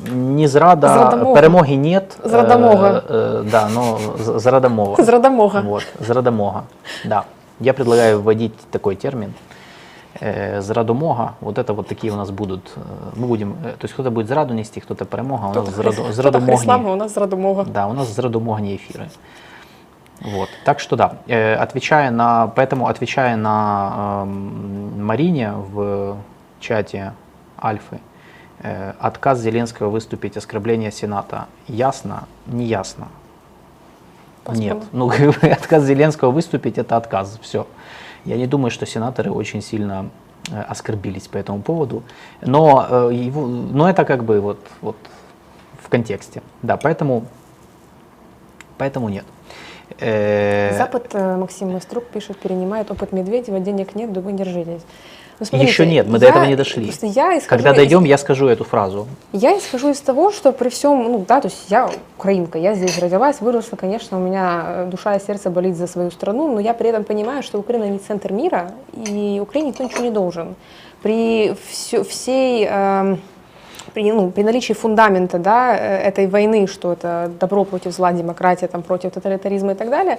не зрада, Зрадомога. перемоги нет. Зрадомога. Э, э, да, но з- зрадомога. Зрадомога. Вот, зрадомога. Да. Я предлагаю вводить такой термин. Э, зрадомога. Вот это вот такие у нас будут. э, Мы будем, э, то есть кто-то будет зраду нести, кто-то перемога, а у нас Кто-то зраду, Хрис- кто-то зрадомогні. Хрислава, у нас зрадомога. Да, у нас зрадомогні эфиры. Вот. Так что да, э, отвечая на, поэтому отвечая на эм, Марине в чате Альфы, э, отказ Зеленского выступить, оскорбление Сената, ясно, не ясно? Нет. Ну, отказ Зеленского выступить это отказ. Все. Я не думаю, что сенаторы очень сильно э, оскорбились по этому поводу. Но, э, его, но это как бы вот, вот в контексте. Да, поэтому, поэтому нет. Э, Запад, э, Максим Майструк пишет, перенимает опыт Медведева, денег нет, да вы держитесь. Ну, Еще нет, мы до я- этого не дошли. Я исхожу Когда из- дойдем, я скажу эту фразу. Я исхожу из того, что при всем, ну да, то есть я украинка, я здесь родилась, выросла, конечно, у меня э, душа и сердце болит за свою страну, но я при этом понимаю, что Украина не центр мира, и Украине никто ничего не должен. При всё- всей, эм, при, ну, при наличии фундамента да, э, этой войны, что это добро против зла, демократия там, против тоталитаризма и так далее,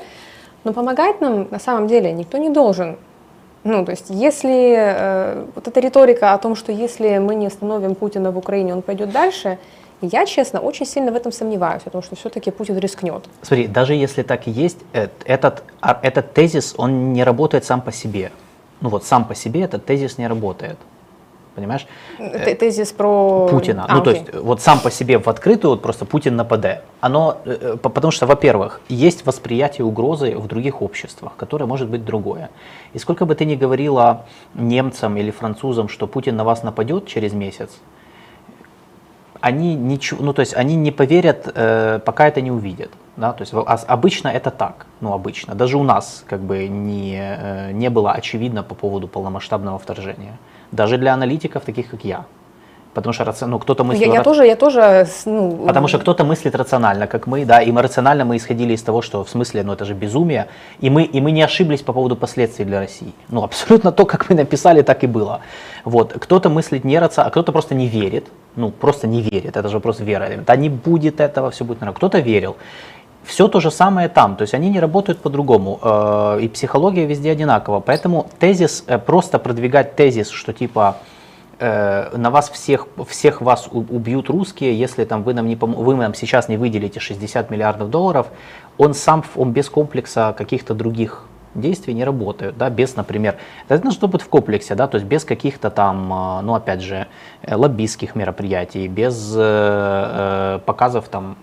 но помогать нам на самом деле никто не должен. Ну, то есть, если э, вот эта риторика о том, что если мы не остановим Путина в Украине, он пойдет дальше, я, честно, очень сильно в этом сомневаюсь, потому что все-таки Путин рискнет. Смотри, даже если так и есть, э, этот, а, этот тезис, он не работает сам по себе. Ну вот сам по себе этот тезис не работает. Понимаешь? Т- Тезис про Путина. А, ну, то окей. есть, вот сам по себе в открытую, вот просто Путин нападе. Оно, э, э, по- потому что, во-первых, есть восприятие угрозы в других обществах, которое может быть другое. И сколько бы ты ни говорила немцам или французам, что Путин на вас нападет через месяц, они ничего, ну то есть они не поверят, э, пока это не увидят. Да? То есть обычно это так, ну обычно. Даже у нас как бы не, э, не было очевидно по поводу полномасштабного вторжения. Даже для аналитиков, таких как я. Потому что ну, кто-то Я, мыслил... я ра- тоже, я тоже, ну, Потому что кто-то мыслит рационально, как мы, да, и мы рационально мы исходили из того, что в смысле, ну это же безумие, и мы, и мы не ошиблись по поводу последствий для России. Ну абсолютно то, как мы написали, так и было. Вот, кто-то мыслит не рационально, а кто-то просто не верит, ну просто не верит, это же вопрос веры. Да не будет этого, все будет нормально. Кто-то верил. Все то же самое там, то есть они не работают по-другому, э, и психология везде одинакова. Поэтому тезис, э, просто продвигать тезис, что типа э, на вас всех, всех вас убьют русские, если там вы нам, не пом- вы нам сейчас не выделите 60 миллиардов долларов, он сам, он без комплекса каких-то других действий не работает, да, без, например, это должно быть в комплексе, да, то есть без каких-то там, ну, опять же, лоббистских мероприятий, без э, показов там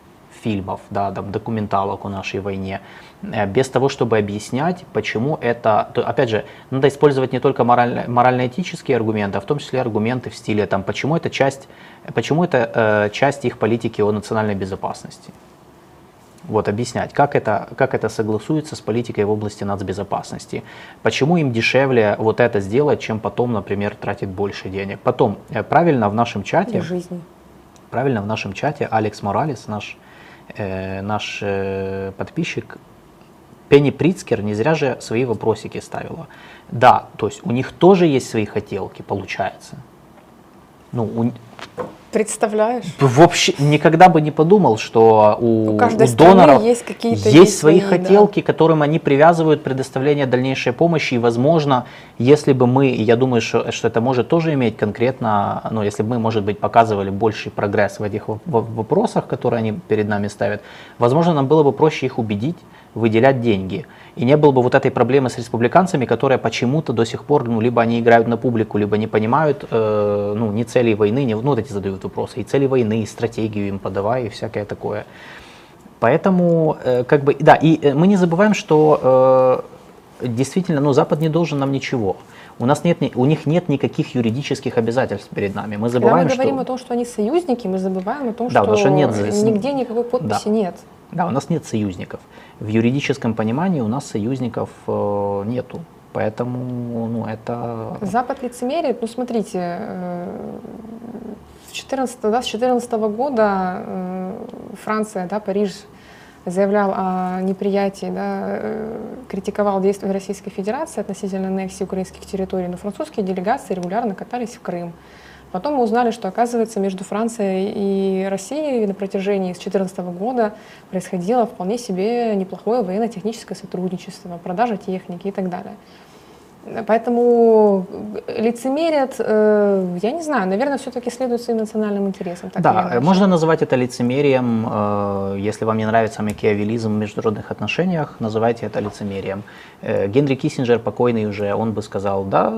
фильмов, да, там, документалок о нашей войне, э, без того, чтобы объяснять, почему это, то, опять же, надо использовать не только морально- морально-этические аргументы, а в том числе аргументы в стиле, там, почему это часть, почему это э, часть их политики о национальной безопасности. Вот, объяснять, как это, как это согласуется с политикой в области нацбезопасности. Почему им дешевле вот это сделать, чем потом, например, тратить больше денег. Потом, э, правильно в нашем чате, и жизни. правильно в нашем чате Алекс Моралес, наш, э, наш э, подписчик, Пенни Прицкер не зря же свои вопросики ставила. Да, то есть у них тоже есть свои хотелки, получается. Ну, у- Представляешь? вообще никогда бы не подумал, что у, У у доноров есть какие-то есть свои свои, да. хотелки, которым они привязывают предоставление дальнейшей помощи. И, возможно, если бы мы, я думаю, что, что это может тоже иметь конкретно, ну, если бы мы, может быть, показывали больший прогресс в этих во- во- вопросах, которые они перед нами ставят, возможно, нам было бы проще их убедить, выделять деньги. И не было бы вот этой проблемы с республиканцами, которые почему-то до сих пор, ну, либо они играют на публику, либо не понимают, э, ну, ни целей войны, не, ну, вот эти задают вопросы, и цели войны, и стратегию им подавай, и всякое такое. Поэтому, э, как бы, да, и э, мы не забываем, что э, действительно, ну, Запад не должен нам ничего. У нас нет, у них нет никаких юридических обязательств перед нами. Мы Когда забываем, мы говорим что... о том, что они союзники, мы забываем о том, Да, что, что нет нигде никакой подписи Да. нет. Да, у нас нет союзников. В юридическом понимании у нас союзников э, нету. Поэтому, ну, это... Запад лицемерит. Ну, смотрите, э, с 14, да, с 14 года э, Франция, да, Париж заявлял о неприятии, да, э, критиковал действия Российской Федерации относительно аннексии украинских территорий, но французские делегации регулярно катались в Крым. Потом мы узнали, что, оказывается, между Францией и Россией на протяжении с 2014 года происходило вполне себе неплохое военно-техническое сотрудничество, продажа техники и так далее. Поэтому лицемерят, э, я не знаю, наверное, все-таки следует своим национальным интересам. Да, можно называть это лицемерием. э, Если вам не нравится макиавелизм в международных отношениях, называйте это лицемерием. Э, Генри Киссинджер, покойный уже, он бы сказал, да,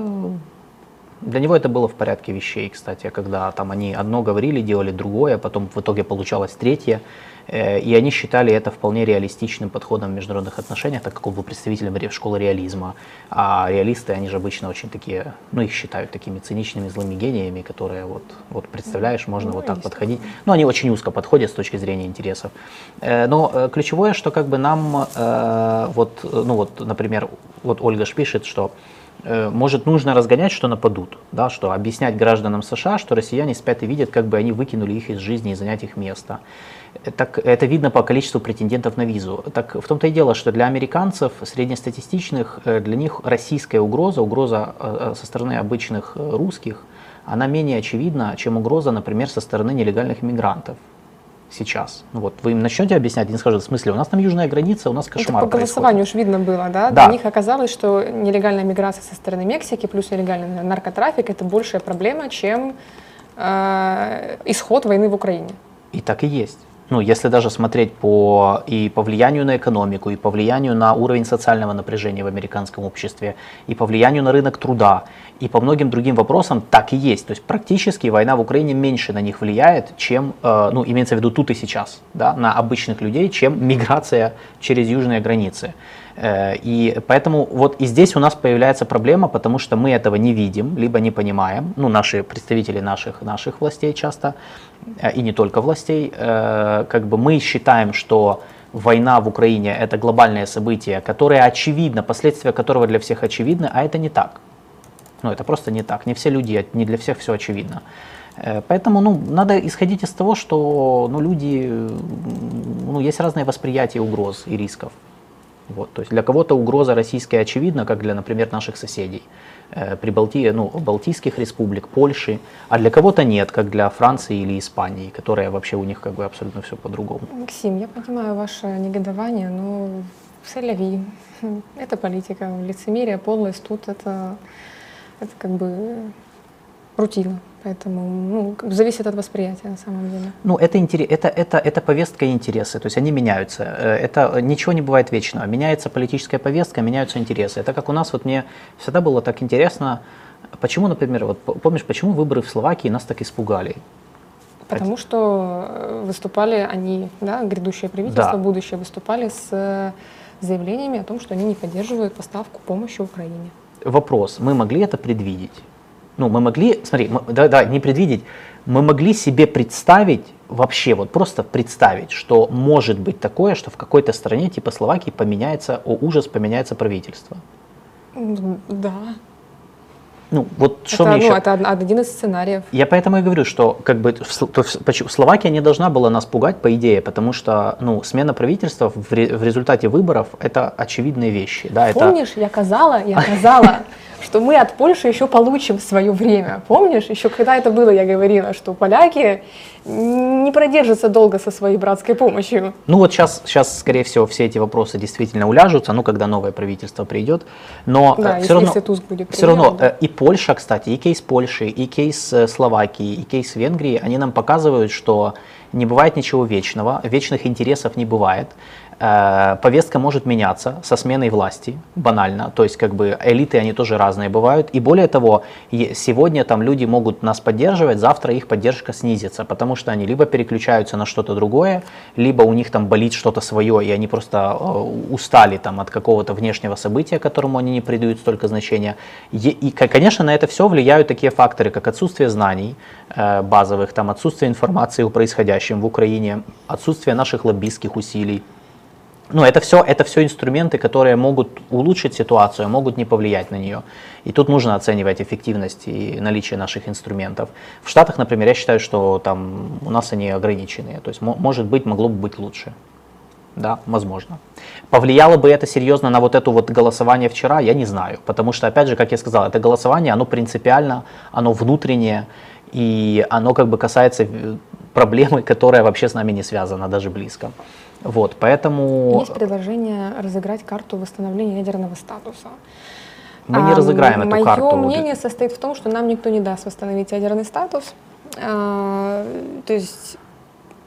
для него это было в порядке вещей, кстати, когда там они одно говорили, делали другое, а потом в итоге получалось третье. Э, И они считали это вполне реалистичным подходом в международных отношениях, так как он был представителем ре- школы реализма. А реалисты, они же обычно очень такие, ну их считают такими циничными злыми гениями, которые вот, вот представляешь, можно Ну, вот так подходить. Ну, они очень узко подходят с точки зрения интересов. Э, Но э, ключевое, что как бы нам, вот, ну вот, например, вот Ольга ж пишет, что может нужно разгонять, что нападут, да, что объяснять гражданам США, что россияне спят и видят, как бы они выкинули их из жизни и занять их место. Э, Так это видно по количеству претендентов на визу. Так в том-то и дело, что для американцев среднестатистичных, э, для них российская угроза, угроза э, э, со стороны обычных э, русских, она менее очевидна, чем угроза, например, со стороны нелегальных мигрантов сейчас. Ну вот вы им начнете объяснять, они скажут, в смысле, у нас там южная граница, у нас Ну, кошмар так по происходит. голосованию уж видно было, да? Да. Для них оказалось, что нелегальная миграция со стороны Мексики плюс нелегальный наркотрафик это большая проблема, чем э, исход войны в Украине. И так и есть. Ну, если даже смотреть по, и по влиянию на экономику, и по влиянию на уровень социального напряжения в американском обществе, и по влиянию на рынок труда, и по многим другим вопросам так и есть. То есть практически война в Украине меньше на них влияет, чем, э, ну, имеется в виду тут и сейчас, да, на обычных людей, чем миграция через южные границы. Э, И поэтому вот и здесь у нас появляется проблема, потому что мы этого не видим, либо не понимаем, ну, наши представители наших, наших властей часто, э, и не только властей, э, как бы мы считаем, что война в Украине это глобальное событие, которое очевидно, последствия которого для всех очевидны, а это не так. Ну, это просто не так. Не все люди, не для всех все очевидно. Поэтому ну, надо исходить из того, что ну, люди, ну, есть разное восприятие угроз и рисков. Вот, то есть для кого-то угроза российская очевидна, как для, например, наших соседей, э, Прибалти... ну, Балтийских республик, Польши, а для кого-то нет, как для Франции или Испании, которая вообще у них как бы абсолютно все по-другому. Максим, я понимаю ваше негодование, но соляви. Это политика, лицемерие, подлость тут это, это как бы рутина. Поэтому ну, зависит от восприятия на самом деле. Ну, это, это, это, это повестка и интересы, то есть они меняются. Э, Это ничего не бывает вечного. Меняется политическая повестка, меняются интересы. Это как у нас, вот мне всегда было так интересно, почему, например, вот помнишь, почему выборы в Словакии нас так испугали? Потому что э, выступали они, да, грядущее правительство, Да. будущее, выступали с э, заявлениями о том, что они не поддерживают поставку помощи Украине. Вопрос, мы могли это предвидеть? Ну, мы могли, смотри, мы- да, да, не предвидеть, мы могли себе представить, вообще вот просто представить, что может быть такое, что в какой-то стране типа Словакии поменяется, о ужас, поменяется правительство. Да. Ну, вот что это, мне ну, еще... это од- один из сценариев. Я поэтому и говорю, что как бы в в- Словакия не должна была нас пугать, по идее, потому что ну, смена правительства в, ре- в результате выборов это очевидные вещи. Да, это, Помнишь, я казала, я казала, что мы от Польши еще получим свое время. Помнишь, еще когда это было, я говорила, что поляки не продержатся долго со своей братской помощью. Ну вот сейчас, сейчас, скорее всего, все эти вопросы действительно уляжутся, ну, когда новое правительство придет. Но Да, все если, равно, если Туск будет все равно да. э, и Польша, кстати, и кейс Польши, и кейс э, Словакии, и кейс Венгрии, они нам показывают, что не бывает ничего вечного, вечных интересов не бывает. Э, Повестка может меняться со сменой власти, банально. То есть, как бы элиты, они тоже разные бывают. И более того, сегодня там люди могут нас поддерживать, завтра их поддержка снизится, потому что они либо переключаются на что-то другое, либо у них там болит что-то свое, и они просто э, устали там от какого-то внешнего события, которому они не придают столько значения. И, ко- конечно, на это все влияют такие факторы, как отсутствие знаний э, базовых, там, отсутствие информации о происходящем в Украине, отсутствие наших лоббистских усилий. Ну, это все, это все инструменты, которые могут улучшить ситуацию, могут не повлиять на нее. И тут нужно оценивать эффективность и наличие наших инструментов. В Штатах, например, я считаю, что там у нас они ограниченные. То есть, мо- может быть, могло бы быть лучше. Да, возможно. Повлияло бы это серьезно на вот это вот голосование вчера, я не знаю. Потому что, опять же, как я сказал, это голосование, оно принципиально, оно внутреннее, и оно как бы касается э, проблемы, которая вообще с нами не связана, даже близко. Вот, поэтому Есть предложение разыграть карту восстановления ядерного статуса. мы не А, разыграем эту Мое карту. мнение состоит в том, что нам никто не даст восстановить ядерный статус. А, То есть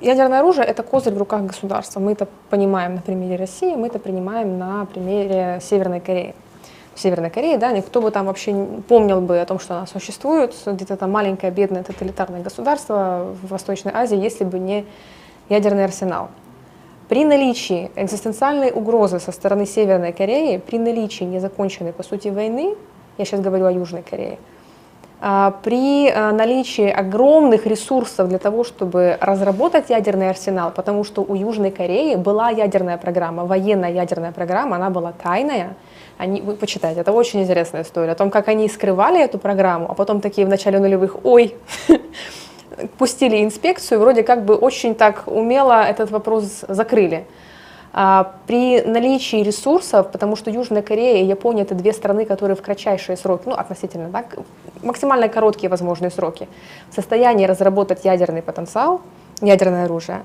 ядерное оружие – это козырь в руках государства. Мы это понимаем на примере России, мы это принимаем на примере Северной Кореи. В Северной Корее, да, никто бы там вообще помнил бы о том, что она существует, где-то там маленькое, бедное, тоталитарное государство в Восточной Азии, если бы не ядерный арсенал. При наличии экзистенциальной угрозы со стороны Северной Кореи, при наличии незаконченной, по сути, войны, я сейчас говорю о Южной Корее, а, при а, наличии огромных ресурсов для того, чтобы разработать ядерный арсенал, потому что у Южной Кореи была ядерная программа, военная ядерная программа, она была тайная. Они, вы почитайте, это очень интересная история о том, как они скрывали эту программу, а потом такие в начале нулевых, ой, пустили инспекцию, вроде как бы очень так умело этот вопрос закрыли. А, При наличии ресурсов, потому что Южная Корея и Япония это две страны, которые в кратчайшие сроки, ну относительно, да, к- максимально короткие возможные сроки, в состоянии разработать ядерный потенциал, ядерное оружие.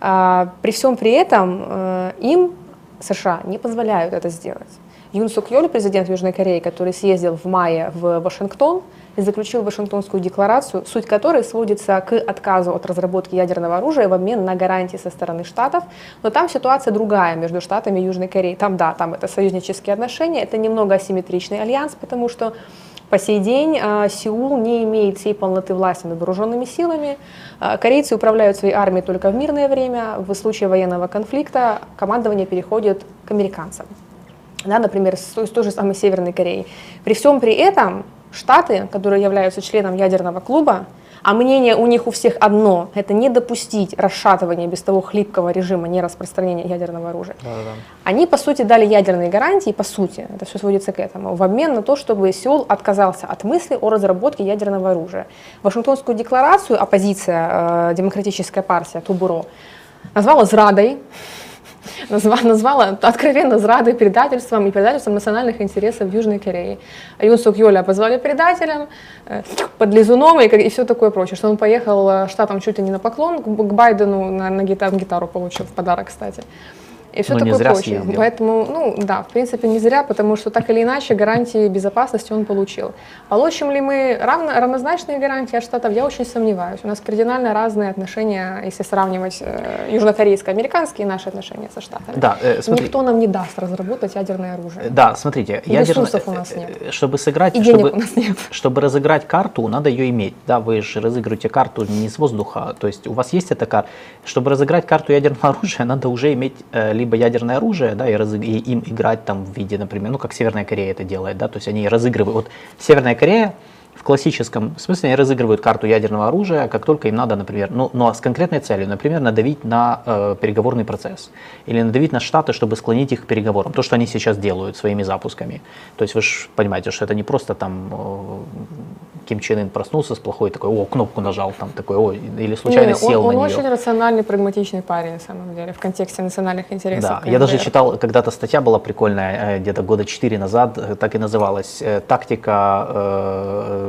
А, При всем при этом э, им США не позволяют это сделать. Юн Сук Йоль, президент Южной Кореи, который съездил в мае в Вашингтон и заключил Вашингтонскую декларацию, суть которой сводится к отказу от разработки ядерного оружия в обмен на гарантии со стороны Штатов. Но там ситуация другая между Штатами и Южной Кореей. Там, да, там это союзнические отношения, это немного асимметричный альянс, потому что по сей день а, Сеул не имеет всей полноты власти над вооруженными силами. А, Корейцы управляют своей армией только в мирное время. В случае военного конфликта командование переходит к американцам. Да, например, с той, же самой Северной Кореей. При всем при этом Штаты, которые являются членом ядерного клуба, а мнение у них у всех одно – это не допустить расшатывания без того хлипкого режима нераспространения ядерного оружия. Да-да-да. Они, по сути, дали ядерные гарантии, по сути, это все сводится к этому, в обмен на то, чтобы Сеул отказался от мысли о разработке ядерного оружия. Вашингтонскую декларацию оппозиция, э, демократическая партия Тубуро, назвала зрадой, назва- назвала откровенно зрадой, предательством и предательством национальных интересов Южной Кореи. А Юн Сук Йоля позвали предателем, э, подлизуном и, как- и все такое прочее. Что он поехал э, штатам чуть ли не на поклон к, Байдену, на, на гитар- гитару получил в подарок, кстати. И все Ну, не такое зря прочее. съездил. Поэтому, ну да, в принципе, не зря, потому что так или иначе гарантии безопасности он получил. Получим ли мы равно, равнозначные гарантии от штатов, я очень сомневаюсь. У нас кардинально разные отношения, если сравнивать э, южнокорейско-американские наши отношения со штатами. Да, э, смотри. Никто нам не даст разработать ядерное оружие. Да, смотрите, И ядерно- ресурсов у нас э, нет. э, Чтобы сыграть, И денег чтобы, у нас нет. чтобы разыграть карту, надо ее иметь. Да, вы же разыгрываете карту не с воздуха. То есть у вас есть эта карта. Чтобы разыграть карту ядерного оружия, надо уже иметь э, либо ядерное оружие, да, и, разыг- и им играть там в виде, например, ну как Северная Корея это делает, да, то есть они разыгрывают. Вот Северная Корея в классическом смысле они разыгрывают карту ядерного оружия, как только им надо, например, ну, но с конкретной целью, например, надавить на э, переговорный процесс или надавить на Штаты, чтобы склонить их к переговорам. То, что они сейчас делают своими запусками. То есть вы же понимаете, что это не просто там э, Ким Чен Ын проснулся с плохой такой, о, кнопку нажал, там такой, о, или случайно Не, сел он, на он нее. очень рациональный, прагматичный парень, на самом деле, в контексте национальных интересов. Да, я даже читал, когда-то статья была прикольная, э, где-то года 4 назад, э, так и называлась, э, «Тактика э,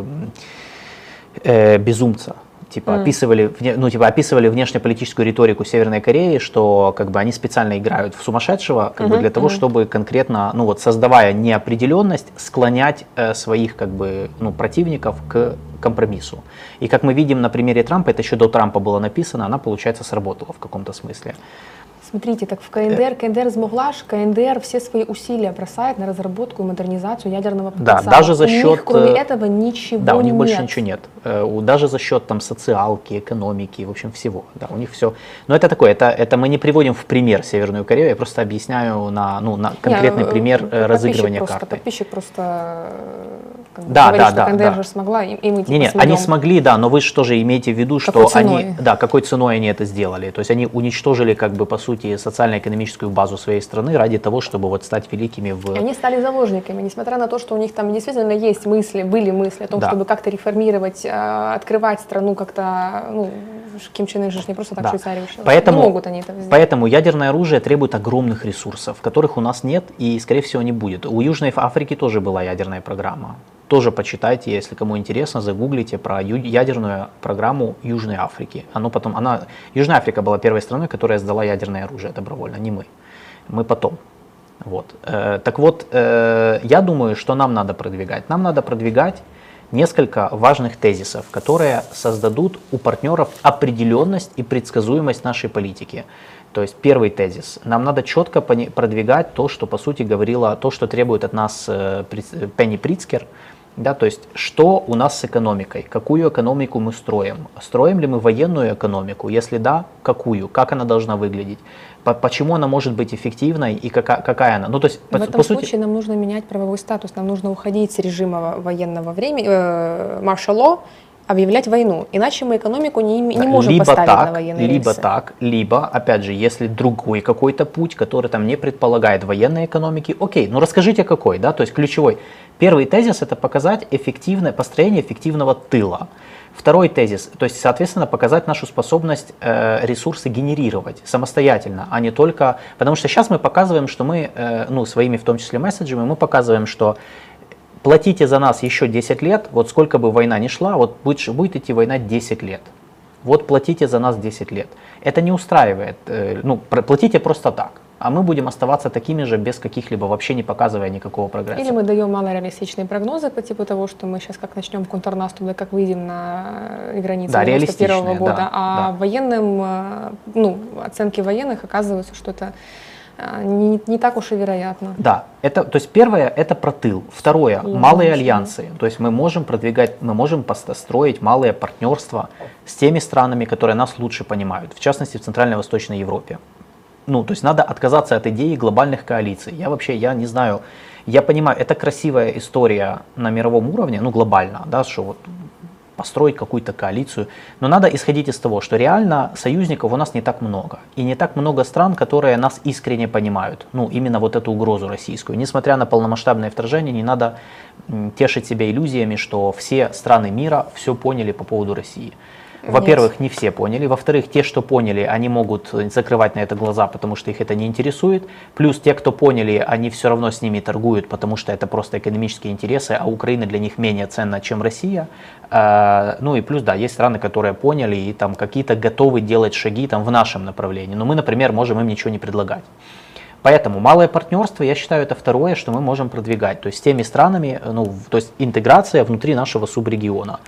э, безумца». Типа описывали, вне- ну, типа описывали внешнеполитическую риторику Северной Кореи, что как бы они специально играют в сумасшедшего, как бы для того, чтобы конкретно, ну вот создавая неопределенность, склонять э, своих как бы ну, противников к компромиссу. И как мы видим на примере Трампа, это еще до Трампа было написано, она получается сработала в каком-то смысле. Смотрите, так в КНДР, КНДР змогла ж, КНДР все свои усилия бросает на разработку и модернизацию ядерного Да, потенциала. даже за У них, счет, кроме э, этого, ничего Да, у них нет. больше ничего нет. Э, Даже за счет там социалки, экономики, в общем, всего. Да, у них все. Но это такое, это, это мы не приводим в пример Северную Корею, я просто объясняю на, ну, на конкретный Не, э, пример э, разыгрывания просто, карты. Подписчик просто э, как бы Да, говорит, да, что да, КНДР да. же смогла, и, и мы типа Не, не, смогем. они смогли, да, но вы же тоже имеете в виду, что Какой ценой? они, да, какой ценой они это сделали. То есть они уничтожили, как бы, по сути, социально-экономическую базу своей страны ради того, чтобы вот стать великими в... И они стали заложниками, несмотря на то, что у них там действительно есть мысли, были мысли о том, Да. чтобы как-то реформировать, э, открывать страну как-то, ну, Ким Чен Ын же не просто так Да. Швейцарию решил. Поэтому, Не могут они это сделать. поэтому ядерное оружие требует огромных ресурсов, которых у нас нет и, скорее всего, не будет. У Южной Африки тоже была ядерная программа. Тоже почитайте, если кому интересно, загуглите про ядерную программу Южной Африки. Оно потом, она, Южная Африка была первой страной, которая сдала ядерное оружие добровольно, не мы. Мы потом. Вот. Э, так вот, э, я думаю, что нам надо продвигать. Нам надо продвигать несколько важных тезисов, которые создадут у партнеров определенность и предсказуемость нашей политики. То есть первый тезис. Нам надо четко продвигать то, что по сути говорила, то, что требует от нас э, Пенни Прицкер, да, то есть что у нас с экономикой, какую экономику мы строим, строим ли мы военную экономику, если да, какую, как она должна выглядеть, по- почему она может быть эффективной и какая, какая она. Ну, то есть, В по, этом по сути, случае нам нужно менять правовой статус, нам нужно уходить с режима военного времени, э, маршало, объявлять войну. Иначе мы экономику не, не можем либо поставить так, на военные либо рельсы. так, либо, опять же, если другой какой-то путь, который там не предполагает военной экономики, окей, ну расскажите какой, да, то есть ключевой. Первый тезис это показать эффективное построение эффективного тыла. Второй тезис, то есть, соответственно, показать нашу способность э, ресурсы генерировать самостоятельно, а не только, потому что сейчас мы показываем, что мы, э, ну, своими в том числе месседжами, мы показываем, что платите за нас еще 10 лет, вот сколько бы война ни шла, вот будет, будет идти война 10 лет. Вот платите за нас 10 лет. Это не устраивает, э, ну, платите просто так, а мы будем оставаться такими же, без каких-либо, вообще не показывая никакого прогресса. Или мы даем малореалистичные прогнозы по типу того, что мы сейчас как начнем контрнаступ, да как выйдем на э, границы Да, 91 реалистичные, года, да, а да. военным, э, ну, оценки военных оказываются, что это э, не, не так уж и вероятно. Да, это, то есть первое это про тыл, второе Логично. малые альянсы, то есть мы можем продвигать, мы можем пост- строить малые партнерства с теми странами, которые нас лучше понимают, в частности в Центральной и Восточной Европе. Ну, то есть надо отказаться от идеи глобальных коалиций. Я вообще, я не знаю, я понимаю, это красивая история на мировом уровне, ну глобально, да, что вот построить какую-то коалицию. Но надо исходить из того, что реально союзников у нас не так много. И не так много стран, которые нас искренне понимают. Ну, именно вот эту угрозу российскую. Несмотря на полномасштабное вторжение, не надо тешить себя иллюзиями, что все страны мира все поняли по поводу России. Во-первых, не все поняли. Во-вторых, те, что поняли, они могут закрывать на это глаза, потому что их это не интересует. Плюс те, кто поняли, они все равно с ними торгуют, потому что это просто экономические интересы, а Украина для них менее ценна, чем Россия. А, ну и плюс, да, есть страны, которые поняли и там какие-то готовы делать шаги там в нашем направлении. Но мы, например, можем им ничего не предлагать. Поэтому малое партнерство, я считаю, это второе, что мы можем продвигать. То есть с теми странами, ну, то есть интеграция внутри нашего субрегиона.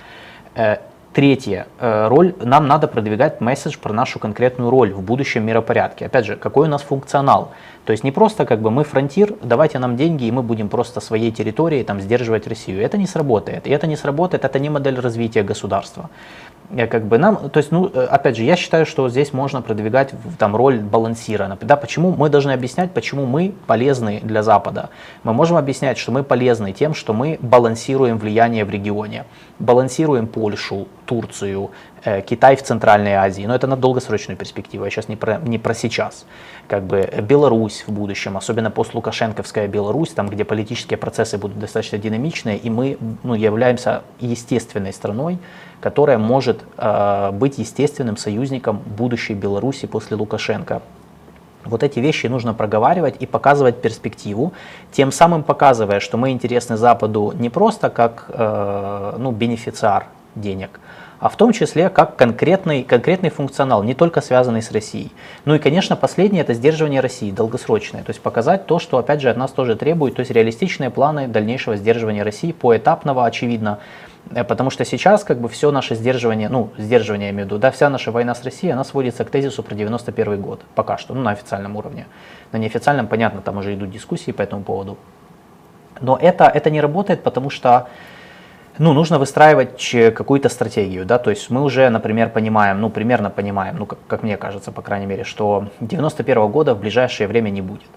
Третье. Э, роль, нам надо продвигать месседж про нашу конкретную роль в будущем миропорядке. Опять же, какой у нас функционал. То есть не просто как бы мы фронтир, давайте нам деньги, и мы будем просто своей территорией там сдерживать Россию. Это не сработает. И это не сработает, это не модель развития государства как бы нам, то есть, ну, э, опять же, я считаю, что здесь можно продвигать там роль балансира. Да, почему мы должны объяснять, почему мы полезны для Запада? Мы можем объяснять, что мы полезны тем, что мы балансируем влияние в регионе, балансируем Польшу, Турцию, э, Китай в Центральной Азии, но это на долгосрочную перспективу, я сейчас не про, не про сейчас. Как бы Беларусь в будущем, особенно постлукашенковская Беларусь, там, где политические процессы будут достаточно динамичные, и мы ну, являемся естественной страной, которая может э, быть естественным союзником будущей Беларуси после Лукашенко. Вот эти вещи нужно проговаривать и показывать перспективу, тем самым показывая, что мы интересны Западу не просто как э, ну, бенефициар денег, а в том числе как конкретный, конкретный функционал, не только связанный с Россией. Ну и, конечно, последнее – это сдерживание России, долгосрочное. То есть показать то, что, опять же, от нас тоже требует, то есть реалистичные планы дальнейшего сдерживания России, поэтапного, очевидно, Э, потому что сейчас как бы все наше сдерживание, ну, сдерживание я имею в виду, да, вся наша война с Россией, она сводится к тезису про 91 год, пока что, ну, на официальном уровне. На неофициальном, понятно, там уже идут дискуссии по этому поводу. Но это, это не работает, потому что ну, нужно выстраивать какую-то стратегию, да, то есть мы уже, например, понимаем, ну, примерно понимаем, ну, как, как мне кажется, по крайней мере, что 91 года в ближайшее время не будет.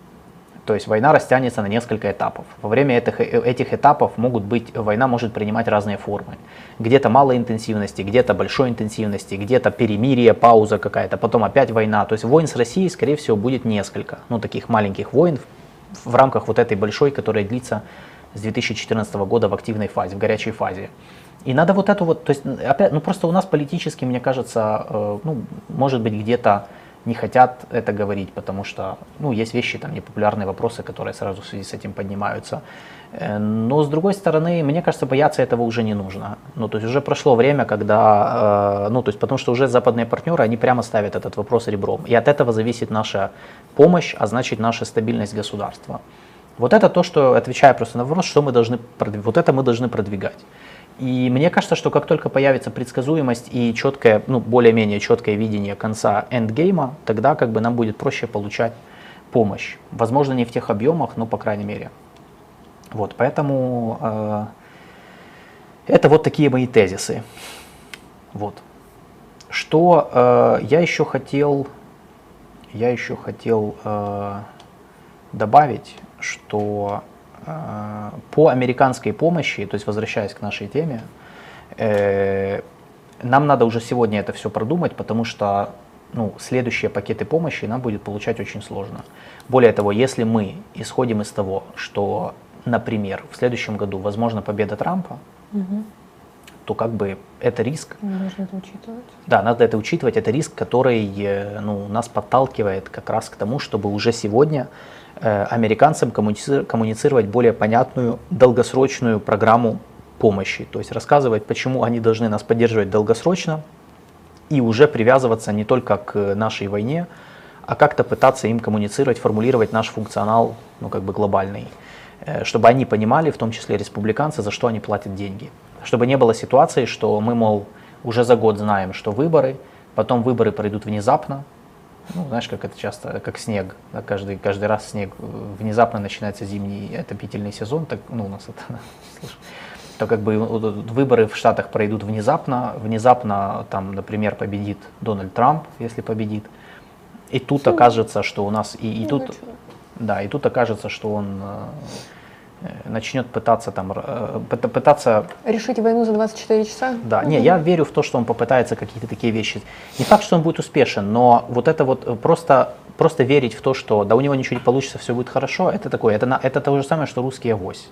То есть война растянется на несколько этапов. Во время этих, э, этих этапов могут быть, война может принимать разные формы. Где-то малой интенсивности, где-то большой интенсивности, где-то перемирие, пауза какая-то, потом опять война. То есть войн с Россией, скорее всего, будет несколько. Ну, таких маленьких войн в, в рамках вот этой большой, которая длится с 2014 года в активной фазе, в горячей фазе. И надо вот эту вот, то есть опять, ну просто у нас политически, мне кажется, э, ну, может быть где-то не хотят это говорить, потому что ну, есть вещи, там, непопулярные вопросы, которые сразу в связи с этим поднимаются. Э, но с другой стороны, мне кажется, бояться этого уже не нужно. Ну, то есть уже прошло время, когда, э, ну, то есть потому что уже западные партнеры, они прямо ставят этот вопрос ребром. И от этого зависит наша помощь, а значит наша стабильность государства. Вот это то, что, отвечая просто на вопрос, что мы должны, вот это мы должны продвигать. И мне кажется, что как только появится предсказуемость и четкое, ну, более-менее четкое видение конца эндгейма, тогда как бы нам будет проще получать помощь. Возможно, не в тех объемах, но по крайней мере. Вот, поэтому э, это вот такие мои тезисы. Вот. Что э, я еще хотел, я еще хотел э, добавить, что Э, по американской помощи, то есть возвращаясь к нашей теме, э, нам надо уже сегодня это все продумать, потому что ну, следующие пакеты помощи нам будет получать очень сложно. Более того, если мы исходим из того, что, например, в следующем году возможно победа Трампа, угу. то как бы это риск. Нужно это учитывать. Да, надо это учитывать. Это риск, который э, ну, нас подталкивает как раз к тому, чтобы уже сегодня американцам коммуницировать более понятную долгосрочную программу помощи, то есть рассказывать, почему они должны нас поддерживать долгосрочно и уже привязываться не только к нашей войне, а как-то пытаться им коммуницировать, формулировать наш функционал, ну как бы глобальный, э, чтобы они понимали, в том числе республиканцы, за что они платят деньги. Чтобы не было ситуации, что мы, мол, уже за год знаем, что выборы, потом выборы пройдут внезапно, ну, знаешь, как это часто, как снег. Да, каждый, каждый раз снег внезапно начинается зимний отопительный сезон, так, ну, у нас это, то как бы выборы в Штатах пройдут внезапно, внезапно там, например, победит Дональд Трамп, если победит, и тут окажется, что у нас, и, и тут, да, и тут окажется, что он э, начнет пытаться там э, пыта- пытаться Решить войну за 24 часа? да, Ну, не, я верю в то, что он попытается какие-то такие вещи. Не факт, что он будет успешен, но вот это вот э, просто, просто верить в то, что да у него ничего не получится, все будет хорошо, это такое, это, это то же самое, что русский авось.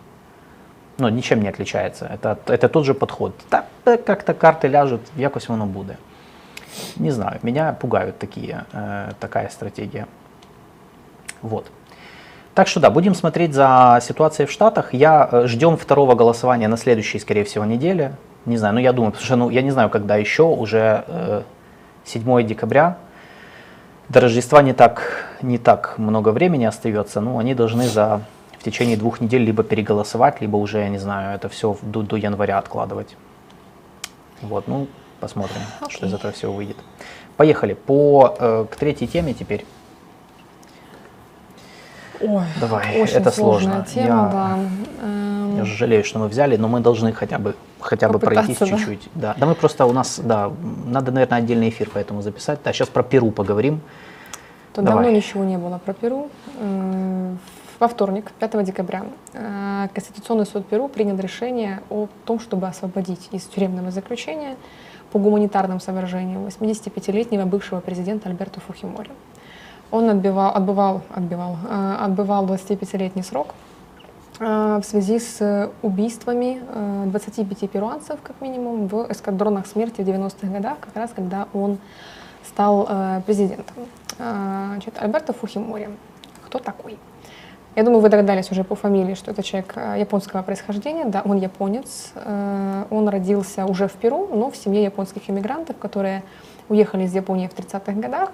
Ну, ничем не отличается. Это, это тот же подход. Е, как-то карти ляжуть, якось воно буде. Не знаю, меня пугают такие, э, такая стратегия. Вот. Так что да, будем смотреть за ситуацией в Штатах. Я э, ждем второго голосования на следующей, скорее всего, неделе. Не знаю, ну я думаю, потому что ну, я не знаю, когда еще, уже э, 7 декабря. До Рождества не так, не так много времени остается, но они должны за в течение двух недель либо переголосовать, либо уже, я не знаю, это все до, до января откладывать. Вот, ну, посмотрим, что из этого всего выйдет. Поехали по, э, к третьей теме теперь. Ой, Давай, очень это сложно. тема, Я- да. Эм, Я же жалею, что мы взяли, но мы должны хотя бы, хотя бы пройтись да. чуть-чуть. Да. да, мы просто у нас, да, надо, наверное, отдельный эфир поэтому записать. Да, сейчас про Перу поговорим. Тут Давай. давно ничего не было про Перу. Э, Во вторник, 5 декабря, э, Конституционный суд Перу принял решение о том, чтобы освободить из тюремного заключения по гуманитарным соображениям 85-летнего бывшего президента Альберто Фухимори. Он отбивал, отбывал, отбивал, э, отбывал 25-летний срок э, в связи с убийствами э, 25 перуанцев, как минимум, в эскадронах смерти в 90-х годах, как раз когда он стал президентом. Значит, Альберто Фухимори. Кто такой? Я думаю, вы догадались уже по фамилии, что это человек японского происхождения. Да, он японец. Он родился уже в Перу, но в семье японских иммигрантов, которые уехали из Японии в 30-х годах.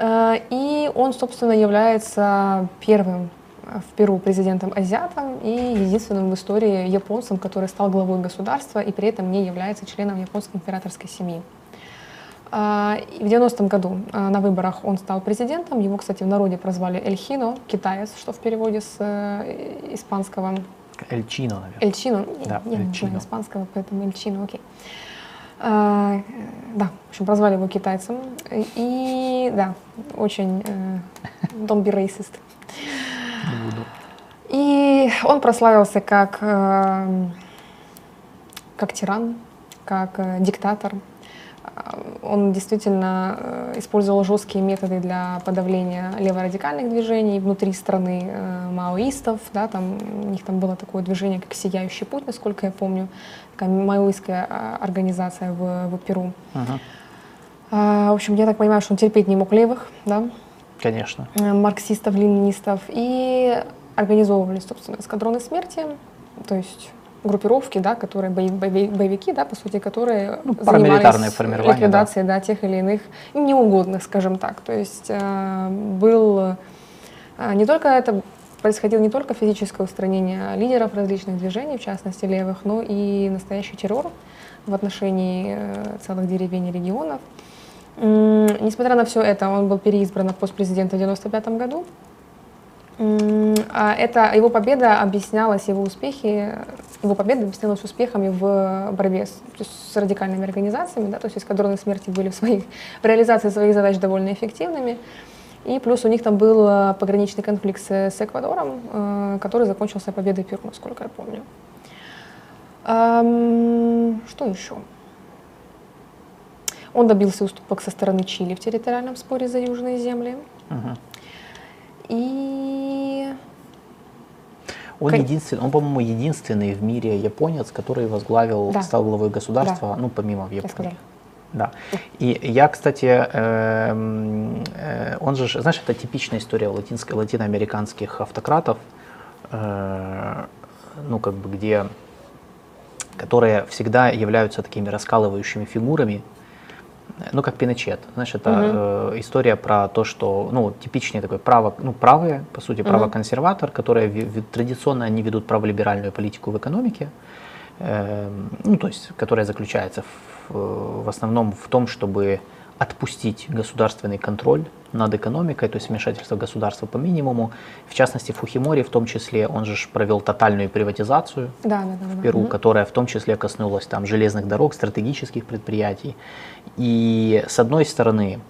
Э, И он, собственно, является первым э, в Перу президентом-азиатом и единственным в истории японцем, который стал главой государства и при этом не является членом японской императорской семьи. И В 90-м году на выборах он стал президентом. Его, кстати, в народе прозвали Эльхино, китаец, что в переводе с э, испанского Эльчино, наверное. Эльчино. Да, я не Эльчино. знаю испанского, поэтому Эльчино, окей. Э, да, в общем, прозвали его китайцем. И да, очень э, don't be racist. Не буду. И он прославился как, э, как тиран, как э, диктатор. А, Он действительно э, использовал жесткие методы для подавления леворадикальных движений внутри страны э, маоистов. Да, там, у них там было такое движение, как «Сияющий путь», насколько я помню, такая маоистская а, организация в, в Перу. Мгм. А, В общем, я так понимаю, что он терпеть не мог левых, да, Конечно. э, марксистов, ленинистов, и организовывали, собственно, эскадроны смерти, то есть группировки, да, которые бои- боевики, да, по сути, которые Ну, занимались ликвидацией, да. тех или иных неугодных, скажем так. То есть э, был э, не только это происходило не только физическое устранение лидеров различных движений, в частности левых, но и настоящий террор в отношении э, целых деревень и регионов. Несмотря на все это, он был переизбран на пост президента в 1995 году. А Это его победа объяснялась, его успехи, его победа объяснялась успехами в борьбе с, с радикальными организациями, да, то есть эскадроны смерти были в, своих, в реализации своих задач довольно эффективными. И плюс у них там был э, пограничный конфликт с, с Эквадором, э, который закончился победой Перу, насколько я помню. Что еще? Он добился уступок со стороны Чили в территориальном споре за южные земли. Мгм. И Он единственный, он, по-моему, единственный в мире японец, который возглавил, Да. стал главой государства, ну, помимо в Японии. Да. И я, кстати, эм, э, он же, знаешь, это типичная история латинско- латиноамериканских автократов, э, ну, как бы, где, которые всегда являются такими раскалывающими фигурами, ну, как Пиночет. Знаешь, это Мгм. э, история про то, что, ну, типичный такой право, ну, правые, по сути, правоконсерватор, которые ви- ви- традиционно они ведут праволиберальную политику в экономике, Эм, ну, то есть, которая заключается в, э, в основном в том, чтобы отпустить государственный контроль над экономикой, то есть вмешательство государства по минимуму. В частности, Фухимори в том числе, он же провел тотальную приватизацию Да, да, да. в да. Перу, Мгм. которая в том числе коснулась там железных дорог, стратегических предприятий. И с одной стороны,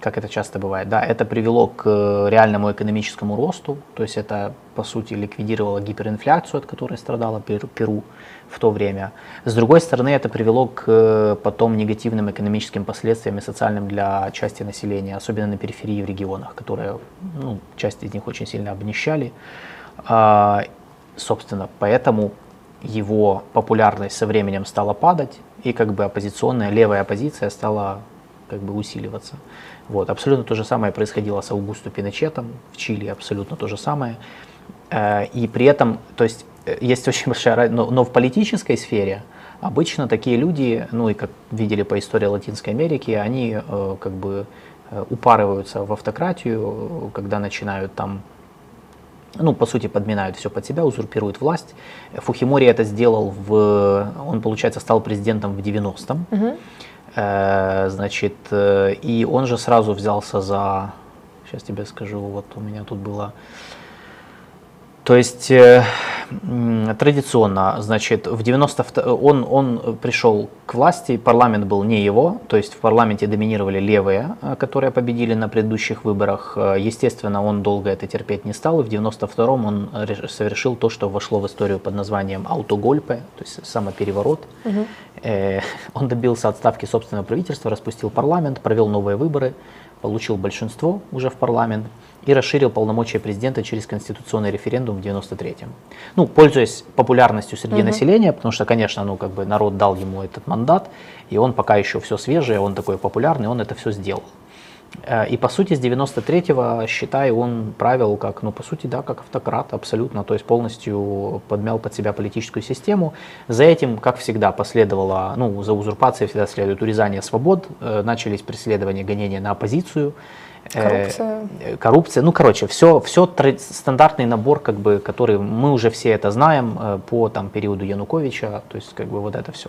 как это часто бывает, да, это привело к э, реальному экономическому росту, то есть это, по сути, ликвидировало гиперинфляцию, от которой страдала Перу в то время. С другой стороны, это привело к э, потом негативным экономическим последствиям и социальным для части населения, особенно на периферии в регионах, которые, ну, часть из них очень сильно обнищали. А, собственно, поэтому его популярность со временем стала падать, и как бы оппозиционная левая оппозиция стала как бы усиливаться. Вот. Абсолютно то же самое происходило с Аугусто Пиночетом в Чили, абсолютно то же самое. Э, и при этом, то есть есть очень большая разница, но, но в политической сфере обычно такие люди, ну и как видели по истории Латинской Америки, они э, как бы упарываются в автократию, когда начинают там ну, по сути, подминают все под себя, узурпируют власть. Фухимори это сделал в... Он, получается, стал президентом в 90-м. Угу. Э, значит, э, и он же сразу взялся за... Сейчас тебе скажу, вот у меня тут было... То есть э, традиционно, значит, в 90 он, он пришел к власти, парламент был не его, то есть в парламенте доминировали левые, э, которые победили на предыдущих выборах. Э, естественно, он долго это терпеть не стал, и в 92-м он совершил то, что вошло в историю под названием аутогольпе, то есть самопереворот. Угу. Он добился отставки собственного правительства, распустил парламент, провел новые выборы, получил большинство уже в парламент и расширил полномочия президента через конституционный референдум в 93-м. Ну, пользуясь популярностью среди угу. населения, потому что, конечно, ну, как бы народ дал ему этот мандат, и он пока еще все свежее, он такой популярный, он это все сделал. Э, и по сути с 93-го, считай, он правил как, ну по сути, да, как автократ абсолютно, то есть полностью подмял под себя политическую систему. За этим, как всегда, последовало, ну за узурпацией всегда следует урезание свобод, э, начались преследования, гонения на оппозицию, Коррупция. Э, коррупция. Ну, короче, все, все стандартный набор, как бы, который мы уже все это знаем э, по там, периоду Януковича, то есть как бы вот это все.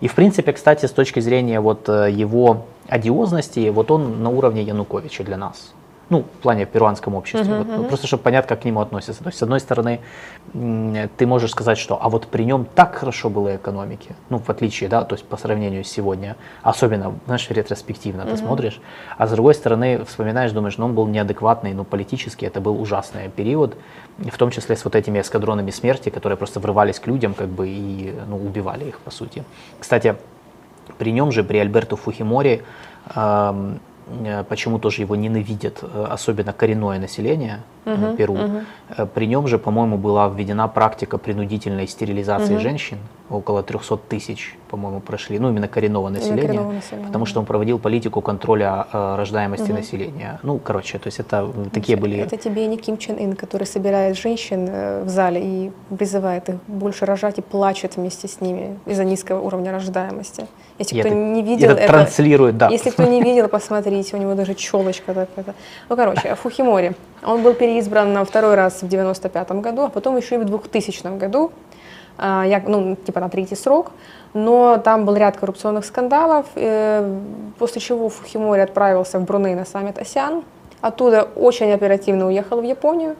И в принципе, кстати, с точки зрения вот э, его одиозности, вот он на уровне Януковича для нас ну, в плане в перуанском обществе, uh-huh, вот, uh-huh. просто чтобы понять, как к нему относятся. То есть, с одной стороны, ты можешь сказать, что а вот при нем так хорошо было экономике, ну, в отличие, да, то есть по сравнению с сегодня, особенно, знаешь, ретроспективно uh-huh. ты смотришь, а с другой стороны, вспоминаешь, думаешь, ну, он был неадекватный, ну, политически это был ужасный период, в том числе с вот этими эскадронами смерти, которые просто врывались к людям, как бы, и, ну, убивали их, по сути. Кстати, при нем же, при Альберту Фухимори, эм, почему тоже его ненавидят, э, особенно коренное население угу, Перу. Угу. При нем же, по-моему, была введена практика принудительной стерилизации угу. женщин. Около 300 тысяч, по-моему, прошли, ну именно коренного населения, коренного населения потому что он проводил политику контроля э, рождаемости угу. населения. Ну, короче, то есть это такие были... Это тебе не Ким Чен Ын, который собирает женщин в зале и призывает их больше рожать и плачет вместе с ними из-за низкого уровня рождаемости. Если и кто это, не видел это, это транслирует, да. Если кто не видел, посмотрите, у него даже челочка такая. Ну, короче, Фухимори. Он был переизбран на второй раз в 95 году, а потом еще и в 2000 году, а, я, ну, типа на третий срок. Но там был ряд коррупционных скандалов, э, после чего Фухимори отправился в Бруней на саммит АСИАН. Оттуда очень оперативно уехал в Японию.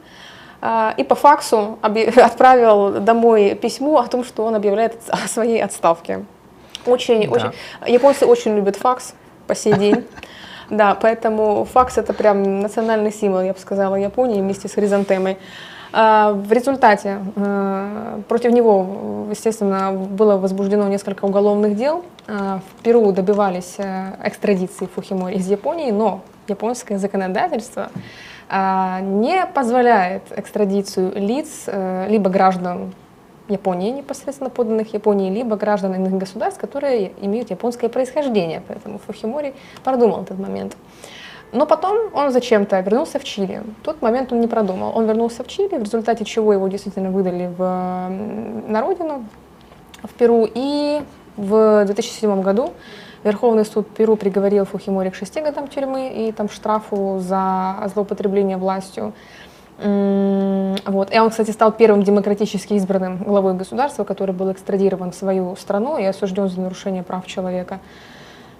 А, и по факсу отправил домой письмо о том, что он объявляет о своей отставке. Очень, да. очень. Японцы очень любят факс по сей день. Да, поэтому факс это прям национальный символ, я бы сказала, Японии вместе с хризантемой. А, в результате э, против него, естественно, было возбуждено несколько уголовных дел. А, в Перу добивались э, экстрадиции Фухимори из Японии, но японское законодательство а, не позволяет экстрадицию лиц, э, либо граждан Японии, непосредственно подданных Японии, либо граждан иных государств, которые имеют японское происхождение. Поэтому Фухимори продумал этот момент. Но потом он зачем-то вернулся в Чили. Тот момент он не продумал. Он вернулся в Чили, в результате чего его действительно выдали в, на родину, в Перу. И в 2007 году Верховный суд Перу приговорил Фухимори к шести годам тюрьмы и там штрафу за злоупотребление властью. Вот. И он, кстати, стал первым демократически избранным главой государства, который был экстрадирован в свою страну и осужден за нарушение прав человека.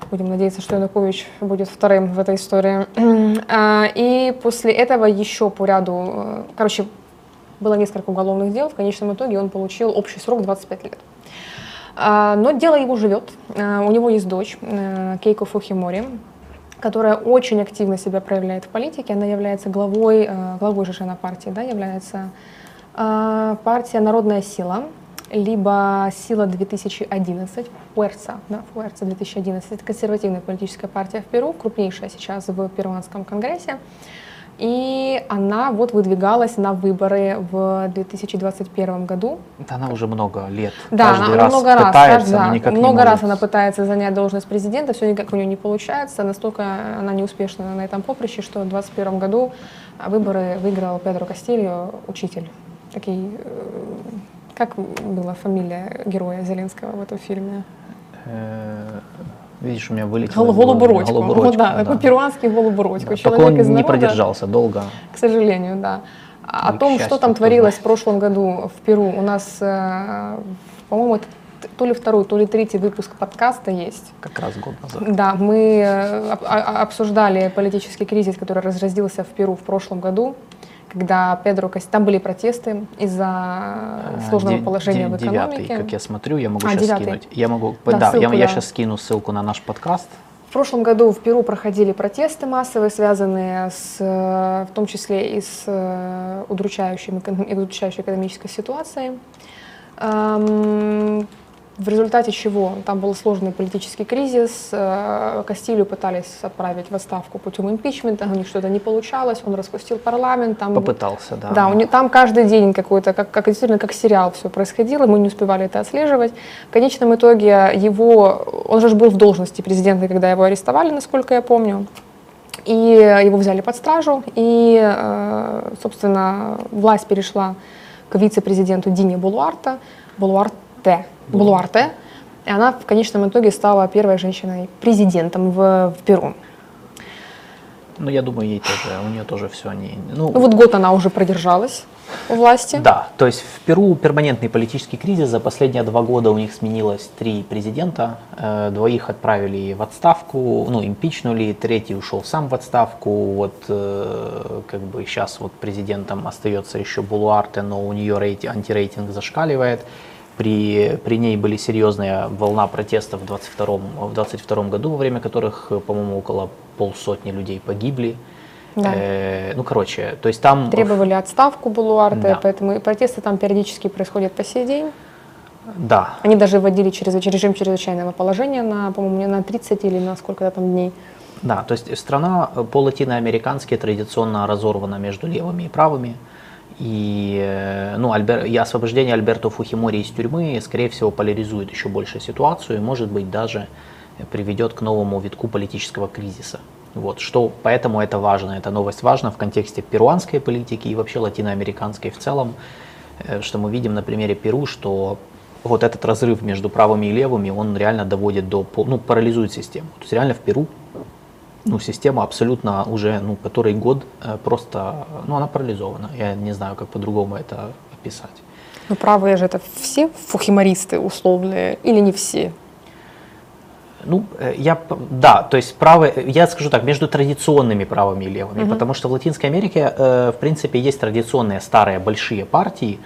Будем надеяться, что Янукович будет вторым в этой истории. А, и после этого еще по ряду, э, короче, было несколько уголовных дел. В конечном итоге он получил общий срок 25 лет. А, но дело его живет. А, у него есть дочь, э, Кейко Фухимори. которая очень активно себя проявляет в политике. Она является главой, э, главой же она партии, да, является партия «Народная сила», либо «Сила 2011», Фуэрца, да, Фуэрца 2011. Это консервативная политическая партия в Перу, крупнейшая сейчас в Перуанском конгрессе. И она вот выдвигалась на выборы в 2021 году. Да, она уже много лет. Да, каждый она раз много раз, пытается, да, но никак много раз она пытается занять должность президента, все никак у нее не получается. Настолько она неуспешна на этом поприще, что в 2021 году выборы выиграл Педро Кастильо, учитель. Такой, э, как была фамилия героя Зеленского в этом фильме? Э, Видишь, у меня вылетело. Гол-. Голубородько. Голубородько, Вот, да, такой перуанский голубородько. Да, Человек он из не народа, продержался долго. К сожалению, да. О к том, счастью, что там творилось в знает. прошлом году в Перу, у нас, э, по-моему, это то ли второй, то ли третий выпуск подкаста есть. Как раз год назад. Да, мы э, об- обсуждали политический кризис, который разразился в Перу в прошлом году, когда Педро Кас- там были протесты из-за А, сложного де- положения де- в Девятый, экономике. как я смотрю, я могу А, сейчас девятый. скинуть. Я могу, Да, да, я, ссылку, я да. сейчас скину ссылку на наш подкаст. В прошлом году в Перу проходили протесты массовые, связанные с, э, в том числе и с э, удручающей, удручающей экономической ситуацией. В результате чего там был сложный политический кризис, э, Кастилью пытались отправить в отставку путем импичмента, у них что-то не получалось, он распустил парламент, там Попытался, да. да, у него, там каждый день какой-то, как, как действительно как сериал все происходило, мы не успевали это отслеживать. В конечном итоге его, он же был в должности президента, когда его арестовали, насколько я помню. И его взяли под стражу, и, э, собственно, власть перешла к вице-президенту Дине Булуарта, Булуарте, Булуарте, и она в конечном итоге стала первой женщиной-президентом в, в Перу. Ну, я думаю, ей тоже, у нее тоже все не... Ну, Ну вот год она уже продержалась у власти. Да, то есть в Перу перманентный политический кризис. За последние два года у них сменилось три президента. Э, Двоих отправили в отставку, ну, импичнули, третий ушел сам в отставку. Вот э, как бы сейчас вот президентом остается еще Булуарте, но у нее рейти- антирейтинг зашкаливает. При, при ней были серьезная волна протестов в 22, в 22 году, во время которых, по-моему, около полсотни людей погибли. Да. Э, ну, короче, то есть там... Требовали отставку Булуарте, Да. поэтому и протесты там периодически происходят по сей день. Да, Они даже вводили через, режим чрезвычайного положения на, по-моему, на 30 или на сколько-то там дней. Да, то есть страна э, по-латиноамерикански традиционно разорвана между левыми и правыми. И э, ну, Альбер... и освобождение Альберто Фухимори из тюрьмы, скорее всего, поляризует еще больше ситуацию и, может быть, даже приведет к новому витку политического кризиса. Вот, что, поэтому это важно, эта новость важна в контексте перуанской политики и вообще латиноамериканской в целом, э, что мы видим на примере Перу, что вот этот разрыв между правыми и левыми, он реально доводит до, ну, парализует систему. То есть реально в Перу ну, система абсолютно уже, ну, который год э, просто, ну, она парализована. Я не знаю, как по-другому это описать. Ну, правые же это все фухимористы условные или не все? Ну, э, я, да, то есть правые, я скажу так, между традиционными правыми и левыми, потому что в Латинской Америке, э, в принципе, есть традиционные старые большие партии,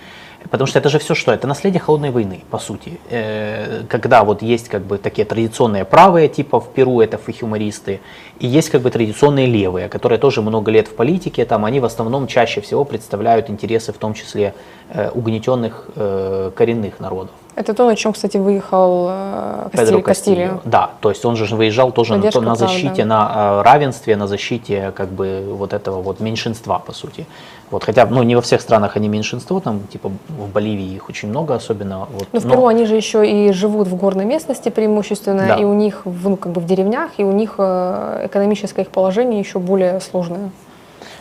потому что это же все что? Это наследие холодной войны, по сути. Э, Когда вот есть как бы такие традиционные правые, типа в Перу это фахюмористы, и есть как бы традиционные левые, которые тоже много лет в политике, там они в основном чаще всего представляют интересы в том числе э, угнетенных э, коренных народов. Это то, на чем, кстати, выехал э, Педро Кастиль- Кастильо. Кастильо. Да, то есть он же выезжал тоже на, Поддержка на права, защите, да. на равенстве, на защите как бы вот этого вот меньшинства, по сути. Вот, хотя, ну, не во всех странах они меньшинство, там, типа, в Боливии их очень много, особенно. Вот, Но в но- Перу они же еще и живут в горной местности преимущественно, Да. и у них, в- ну, как бы в деревнях, и у них э, экономическое их положение еще более сложное.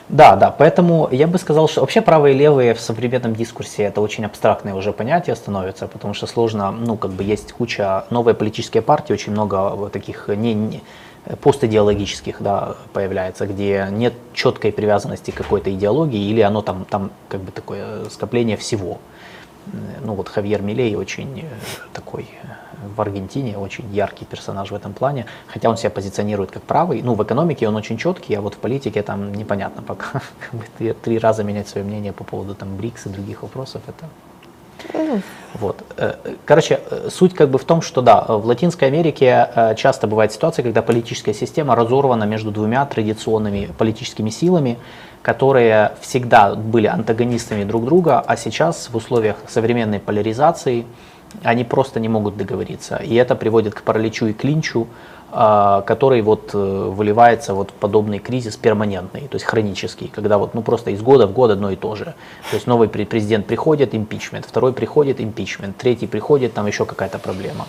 Да, да, поэтому я бы сказал, что вообще правые и левые в современном дискурсе это очень абстрактное уже понятие становится, потому что сложно, ну, как бы есть куча, новые политические партии, очень много вот таких не, не- постидеологических, да, появляется, где нет четкой привязанности к какой-то идеологии, или оно там, там как бы такое скопление всего. Ну вот Хавьер Милей очень э, такой э, в Аргентине, очень яркий персонаж в этом плане, хотя он себя позиционирует как правый. Ну, в экономике он очень четкий, а вот в политике там непонятно пока. Три раза менять свое мнение по поводу там БРИКС и других вопросов, это Вот. Э, Короче, э, суть как бы в том, что да, в Латинской Америке э, часто бывает ситуация, когда политическая система разорвана между двумя традиционными политическими силами, которые всегда были антагонистами друг друга, а сейчас в условиях современной поляризации они просто не могут договориться. И это приводит к параличу и клинчу, который вот э, выливается вот подобный кризис перманентный, то есть хронический, когда вот ну просто из года в год одно и то же. То есть новый пре- президент приходит, импичмент, второй приходит, импичмент, третий приходит, там еще какая-то проблема.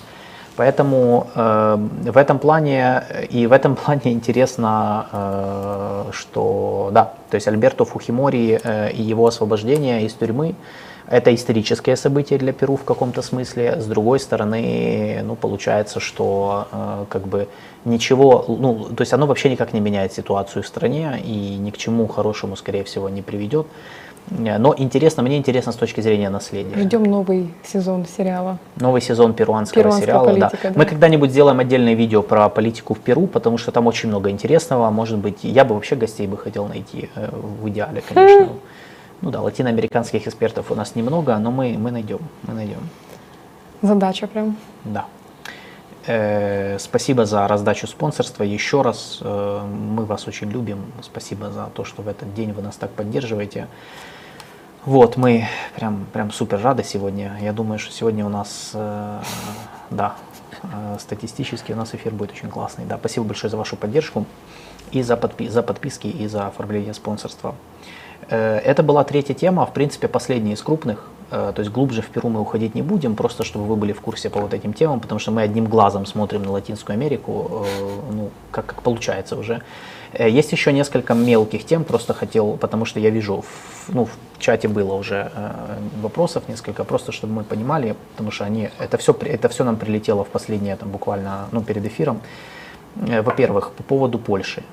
Поэтому э, в этом плане и в этом плане интересно, э, что да, то есть Альберто Фухимори э, и его освобождение из тюрьмы это историческое событие для Перу в каком-то смысле. С другой стороны, ну, получается, что э, как бы ничего, ну, то есть оно вообще никак не меняет ситуацию в стране и ни к чему хорошему, скорее всего, не приведет. Но интересно, мне интересно с точки зрения наследия. Ждем новый сезон сериала. Новый сезон перуанского Перуанская сериала. да. политика, да. Мы когда-нибудь сделаем отдельное видео про политику в Перу, потому что там очень много интересного. Может быть, я бы вообще гостей бы хотел найти э, в идеале, конечно. Ну да, латиноамериканских экспертов у нас немного, но мы, мы найдем, мы найдем. Задача прям. Да. Э, спасибо за раздачу спонсорства. Еще раз э, мы вас очень любим. Спасибо за то, что в этот день вы нас так поддерживаете. Вот, мы прям, прям супер рады сегодня. Я думаю, что сегодня у нас, э, да, э, статистически у нас эфир будет очень классный. Да, спасибо большое за вашу поддержку и за, подпи- за подписки, и за оформление спонсорства. Э, Это была третья тема, в принципе, последняя из крупных. Э, То есть глубже в Перу мы уходить не будем, просто чтобы вы были в курсе по вот этим темам, потому что мы одним глазом смотрим на Латинскую Америку, э, ну, как, как получается уже. Есть еще несколько мелких тем, просто хотел, потому что я вижу, в, ну, в чате было уже вопросов несколько, просто чтобы мы понимали, потому что они, это все, это все нам прилетело в последнее, там, буквально, ну, перед эфиром. Во-первых, по поводу Польши.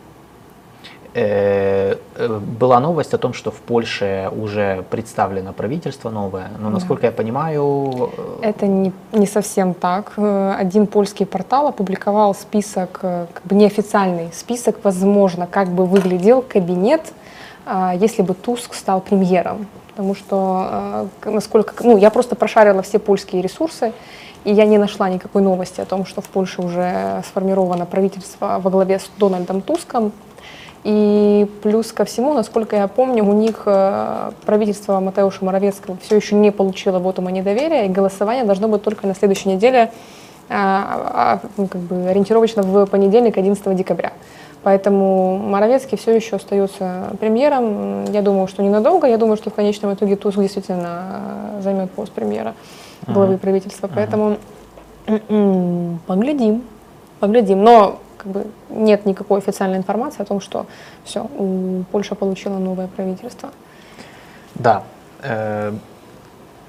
Э, Была новость о том, что в Польше уже представлено правительство новое, но, насколько я понимаю, э, Это не, не совсем так. Э, Один польский портал опубликовал список, как бы неофициальный список, возможно, как бы выглядел кабинет, а, если бы Туск стал премьером. Потому что, насколько, ну, я просто прошарила все польские ресурсы, и я не нашла никакой новости о том, что в Польше уже сформировано правительство во главе с Дональдом Туском. И плюс ко всему, насколько я помню, у них э, правительство Матеуша Моровецкого все еще не получило вотума недоверия, и голосование должно быть только на следующей неделе, а, а, ну, как бы ориентировочно в понедельник, 11 декабря. Поэтому Моровецкий все еще остается премьером. Я думаю, что ненадолго. Я думаю, что в конечном итоге Туск действительно э, займет пост премьера, главы правительства. Поэтому м-м, поглядим, поглядим. Но как бы нет никакой официальной информации о том, что все, Польша получила новое правительство. да, э,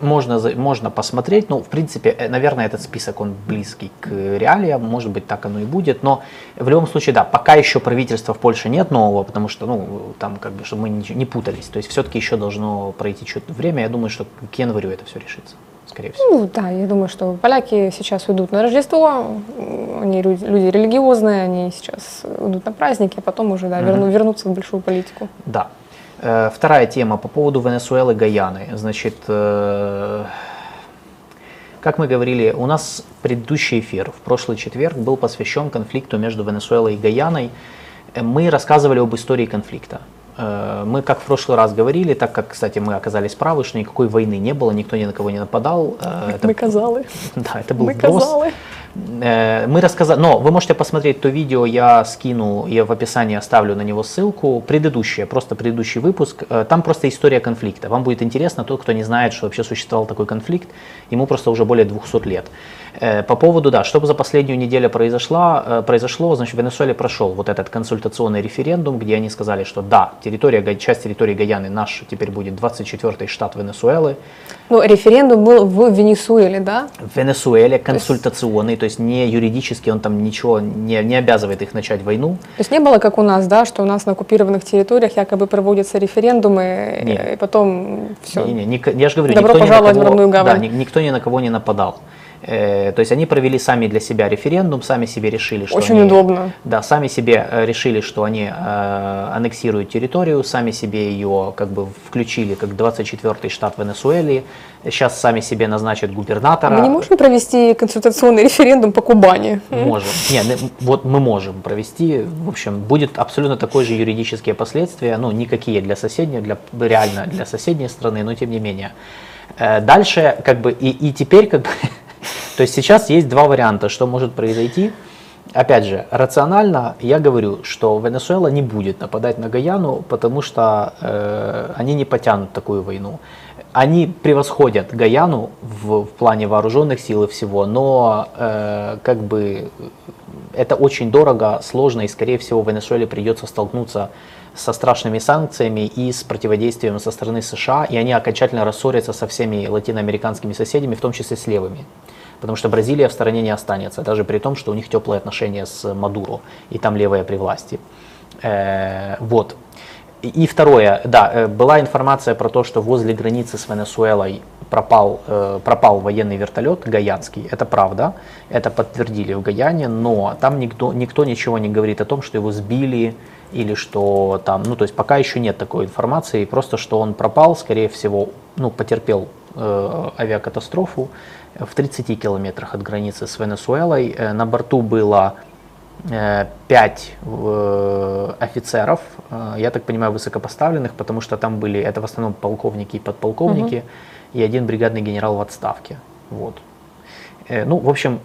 можно, можно посмотреть, ну, в принципе, э, наверное, этот список, он близкий к реалиям, может быть, так оно и будет, но в любом случае, да, пока еще правительства в Польше нет нового, потому что, ну, там, как бы, чтобы мы не, путались, то есть все-таки еще должно пройти чуть время, я думаю, что к январю это все решится, скорее всего. Ну да, я думаю, что поляки сейчас уйдут на Рождество, они люди, люди религиозные, они сейчас уйдут на праздники, а потом уже да, верну- вернутся в большую политику. Да. Э, Вторая тема по поводу Венесуэлы, Гаяны. Значит, э, как мы говорили, у нас предыдущий эфир в прошлый четверг был посвящен конфликту между Венесуэлой и Гаяной. Э, Мы рассказывали об истории конфликта. Э, Мы, как в прошлый раз говорили, так как, кстати, мы оказались правы, что никакой войны не было, никто ни на кого не нападал. э, это- Мы казали, да, это был мы вброс. казали. Э, Мы рассказали, но вы можете посмотреть то видео, я скину, я в описании оставлю на него ссылку, предыдущее, просто предыдущий выпуск, там просто история конфликта. Вам будет интересно, тот, кто не знает, что вообще существовал такой конфликт, ему просто уже более 200 лет. Э, По поводу, да, что за последнюю неделю произошло, э, произошло, значит, в Венесуэле прошел вот этот консультационный референдум, где они сказали, что да, территория, часть территории Гаяны наш теперь будет 24-й штат Венесуэлы, Ну, референдум был в Венесуэле, да? в Венесуэле консультационный, то есть не юридически он там ничего не, не обязывает их начать войну. То есть не было, как у нас, да, что у нас на оккупированных территориях якобы проводятся референдумы, Не. и потом все. Не, не, не, я же говорю, Добро никто, ни на пожаловать в кого, родную гавань. да, ни- никто ни на кого не нападал. Э, то есть они провели сами для себя референдум, сами себе решили, что Очень они, удобно. Да, сами себе э, решили, что они э, аннексируют территорию, сами себе ее как бы включили как 24-й штат Венесуэлы. Сейчас сами себе назначат губернатора. мы не можем провести консультационный референдум по Кубани? Можем. Не, не, вот мы можем провести. В общем, будет абсолютно такой же юридические последствия. Ну, никакие для соседней, для, реально для соседней страны, но тем не менее. Дальше, как бы, и, и теперь, как бы, то есть сейчас есть два варианта, что может произойти. Опять же, рационально я говорю, что Венесуэла не будет нападать на Гаяну, потому что э, они не потянут такую войну. Они превосходят Гаяну в, в плане вооруженных сил и всего, но э, как бы это очень дорого, сложно и, скорее всего, Венесуэле придется столкнуться со страшными санкциями и с противодействием со стороны США, и они окончательно рассорятся со всеми латиноамериканскими соседями, в том числе с левыми. Потому что Бразилия в стороне не останется, даже при том, что у них теплые отношения с Мадуро, и там левые при власти. Э, вот. И второе, да, э, была информация про то, что возле границы с Венесуэлой пропал, э, пропал военный вертолет гаянский. Это правда, это подтвердили в Гаяне, но там никто, никто ничего не говорит о том, что его сбили или что там, ну то есть пока еще нет такой информации, просто что он пропал, скорее всего, ну потерпел э, авиакатастрофу в 30 километрах от границы с Венесуэлой. Э, На борту было э, пять э, офицеров, э, я так понимаю, высокопоставленных, потому что там были, это в основном полковники и подполковники, и один бригадный генерал в отставке. Вот. Э, Ну, в общем,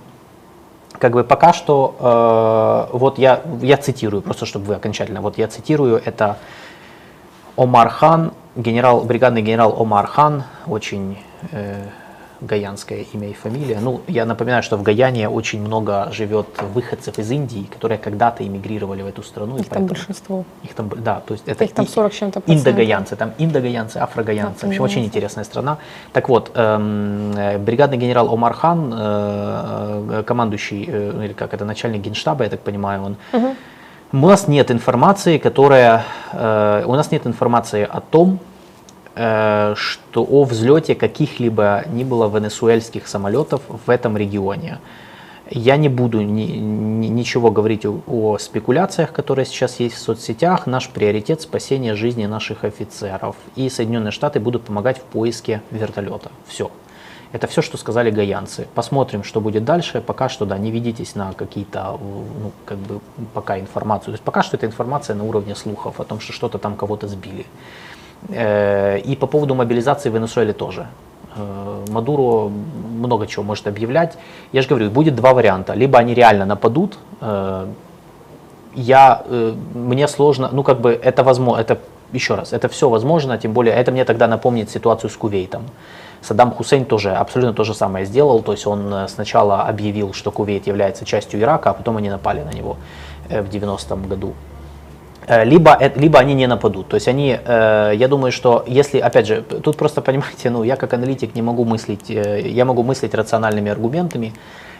как бы пока что, э, вот я, я цитирую, просто чтобы вы окончательно, вот я цитирую, это Омар Хан, генерал, бригадный генерал Омар Хан, очень э, гаянское имя и фамилия. Ну, я напоминаю, что в Гаяне очень много живет выходцев из Индии, которые когда-то эмигрировали в эту страну. и Их там поэтому- большинство. Их там, да, то есть это Их там и- 40 с чем-то. Индогаянцы, там индогаянцы, афрогаянцы. В общем, очень интересная страна. Так вот, эм, э, бригадный генерал Омар Хан, э, э, командующий, э, или как это, начальник генштаба, я так понимаю, он Мгм. у нас нет информации, которая, э, у нас нет информации о том, что о взлете каких-либо ни было венесуэльских самолетов в этом регионе. Я не буду ни- ни- ничего говорить о, о спекуляциях, которые сейчас есть в соцсетях. Наш приоритет спасение жизни наших офицеров. И Соединенные Штаты будут помогать в поиске вертолета. Все. Это все, что сказали гаянцы. Посмотрим, что будет дальше. Пока что, да, не ведитесь на какие-то, ну, как бы, пока информацию. То есть пока что это информация на уровне слухов о том, что что-то там кого-то сбили. Э, И по поводу мобилизации в Венесуэле тоже. Э, Мадуро много чего может объявлять. Я же говорю, будет два варианта. Либо они реально нападут, э, я, мне сложно, ну как бы это возможно, это еще раз, это все возможно, тем более это мне тогда напомнит ситуацию с Кувейтом. Саддам Хусейн тоже абсолютно то же самое сделал, то есть он сначала объявил, что Кувейт является частью Ирака, а потом они напали на него в 90-м году. Э, Либо, либо они не нападут. То есть они, э, я думаю, что если, опять же, тут просто понимаете, ну я как аналитик не могу мыслить, э, я могу мыслить рациональными аргументами,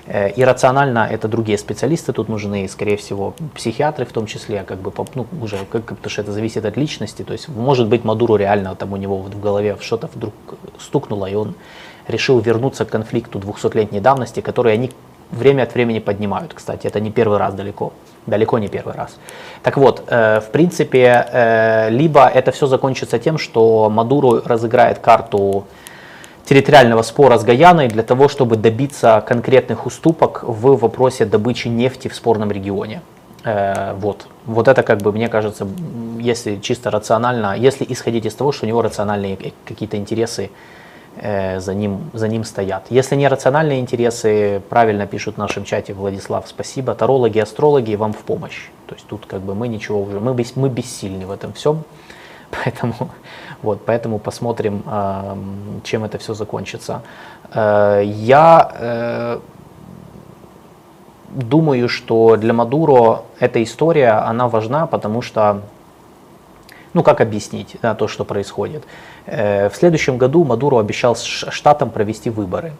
э, иррационально это другие специалисты тут нужны, скорее всего, психиатры в том числе, как бы, ну, уже, как, потому что это зависит от личности, то есть, может быть, Мадуру реально там у него в голове что-то вдруг стукнуло, и он решил вернуться к конфликту 200-летней давности, который они время от времени поднимают, кстати, это не первый раз далеко, далеко не первый раз. Так вот, э, в принципе, э, либо это все закончится тем, что Мадуру разыграет карту территориального спора с Гаяной для того, чтобы добиться конкретных уступок в вопросе добычи нефти в спорном регионе. Э, Вот. Вот это, как бы, мне кажется, если чисто рационально, если исходить из того, что у него рациональные э, какие-то интересы за ним, за ним стоят. Если не рациональные интересы, правильно пишут в нашем чате Владислав, спасибо, тарологи, астрологи вам в помощь. То есть тут как бы мы ничего уже, мы, бес, мы бессильны в этом всем, поэтому, вот, поэтому посмотрим, эм, чем это все закончится. Э, Я э, думаю, что для Мадуро эта история, она важна, потому что ну, как объяснить да, то, что происходит? Э, В следующем году Мадуро обещал штатам провести выборы.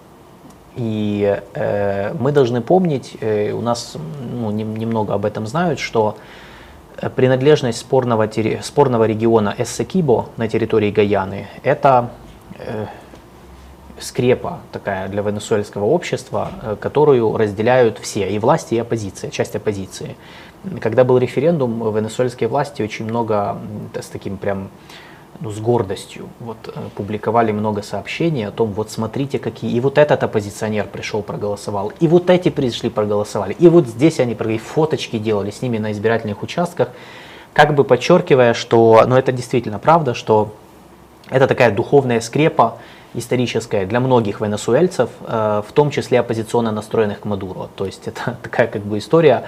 И э, мы должны помнить, э, у нас ну, нем- немного об этом знают, что э, принадлежность спорного, спорного региона Эссекибо на территории Гаяны – это, э, скрепа такая для венесуэльского общества, э, которую разделяют все, и власти, и оппозиция, часть оппозиции. Когда был референдум, венесуэльские власти очень много с таким прям ну, с гордостью вот, э, публиковали много сообщений о том, вот смотрите какие, и вот этот оппозиционер пришел, проголосовал, и вот эти пришли, проголосовали, и вот здесь они фоточки делали с ними на избирательных участках, как бы подчеркивая, что, ну это действительно правда, что это такая духовная скрепа историческая для многих венесуэльцев, э, в том числе оппозиционно настроенных к Мадуро. То есть это такая как бы история,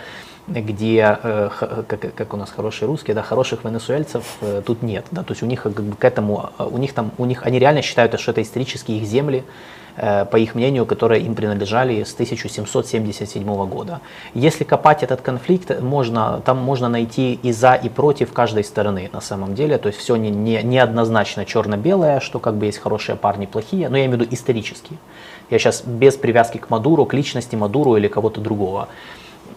где, э, как, как у нас хорошие русские, да, хороших венесуэльцев э, тут нет, да, то есть у них бы к этому, у них там, у них, они реально считают, что это исторические их земли, э, по их мнению, которые им принадлежали с 1777 года. Если копать этот конфликт, можно, там можно найти и за, и против каждой стороны на самом деле, то есть все не, не, не однозначно черно-белое, что как бы есть хорошие парни, плохие, но я имею в виду исторические. Я сейчас без привязки к Мадуру, к личности Мадуру или кого-то другого.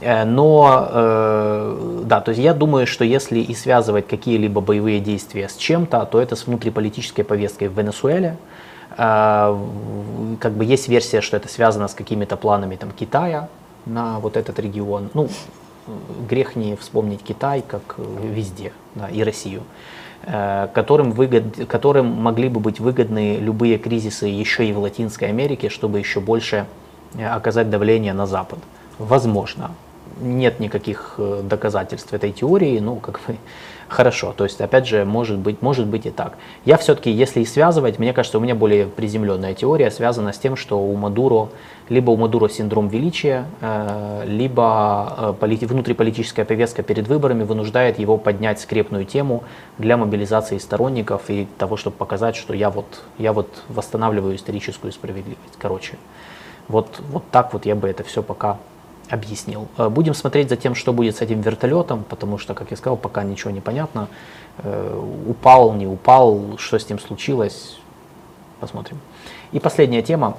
Э, но, э, да, то есть я думаю, что если и связывать какие-либо боевые действия с чем-то, то это с внутриполитической повесткой в Венесуэле. Э, как бы есть версия, что это связано с какими-то планами там, Китая на вот этот регион. Ну, грех не вспомнить Китай, как везде, да, и Россию которым, выгод, которым могли бы быть выгодны любые кризисы еще и в Латинской Америке, чтобы еще больше оказать давление на Запад. Возможно нет никаких э, доказательств этой теории, ну, как бы, хорошо, то есть, опять же, может быть, может быть и так. Я все-таки, если и связывать, мне кажется, у меня более приземленная теория связана с тем, что у Мадуро, либо у Мадуро синдром величия, э, либо э, внутриполитическая повестка перед выборами вынуждает его поднять скрепную тему для мобилизации сторонников и того, чтобы показать, что я вот, я вот восстанавливаю историческую справедливость. Короче, вот, вот так вот я бы это все пока объяснил. Э, будем смотреть за тем, что будет с этим вертолетом, потому что, как я сказал, пока ничего не понятно. Э, упал, не упал, что с ним случилось, посмотрим. И последняя тема,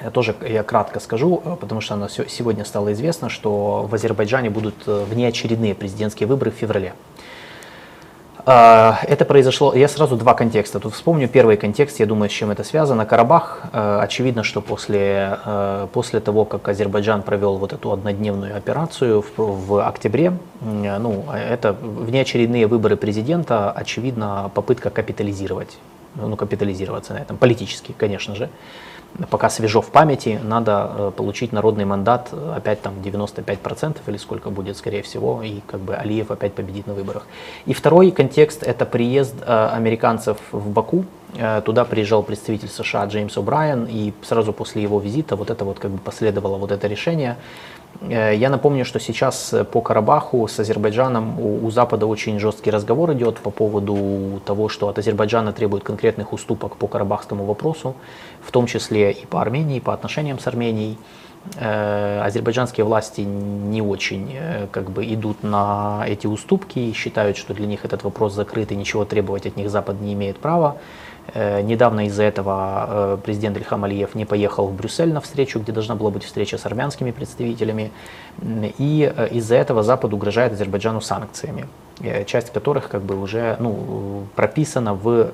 я тоже я кратко скажу, э, потому что она сегодня стало известно, что в Азербайджане будут внеочередные президентские выборы в феврале. А, это произошло, я сразу два контекста тут вспомню. Первый контекст, я думаю, с чем это связано. Карабах, э, очевидно, что после, э, после того, как Азербайджан провел вот эту однодневную операцию в, в октябре, ну, это внеочередные выборы президента, очевидно, попытка капитализировать, ну, капитализироваться на этом, политически, конечно же пока свежо в памяти, надо э, получить народный мандат, э, опять там 95% или сколько будет, скорее всего, и как бы Алиев опять победит на выборах. И второй контекст – это приезд э, американцев в Баку. Туда приезжал представитель США Джеймс О'Брайен, и сразу после его визита вот это вот как бы последовало вот это решение я напомню, что сейчас э, по Карабаху с Азербайджаном у, у Запада очень жесткий разговор идет по поводу того, что от Азербайджана требуют конкретных уступок по карабахскому вопросу, в том числе и по Армении, и по отношениям с Арменией. Э, азербайджанские власти не очень как бы идут на эти уступки и считают, что для них этот вопрос закрыт и ничего требовать от них Запад не имеет права. Э, недавно из-за этого э, президент Ильхам Алиев не поехал в Брюссель на встречу, где должна была быть встреча с армянскими представителями. И э, из-за этого Запад угрожает Азербайджану санкциями, часть которых как бы уже ну, прописана в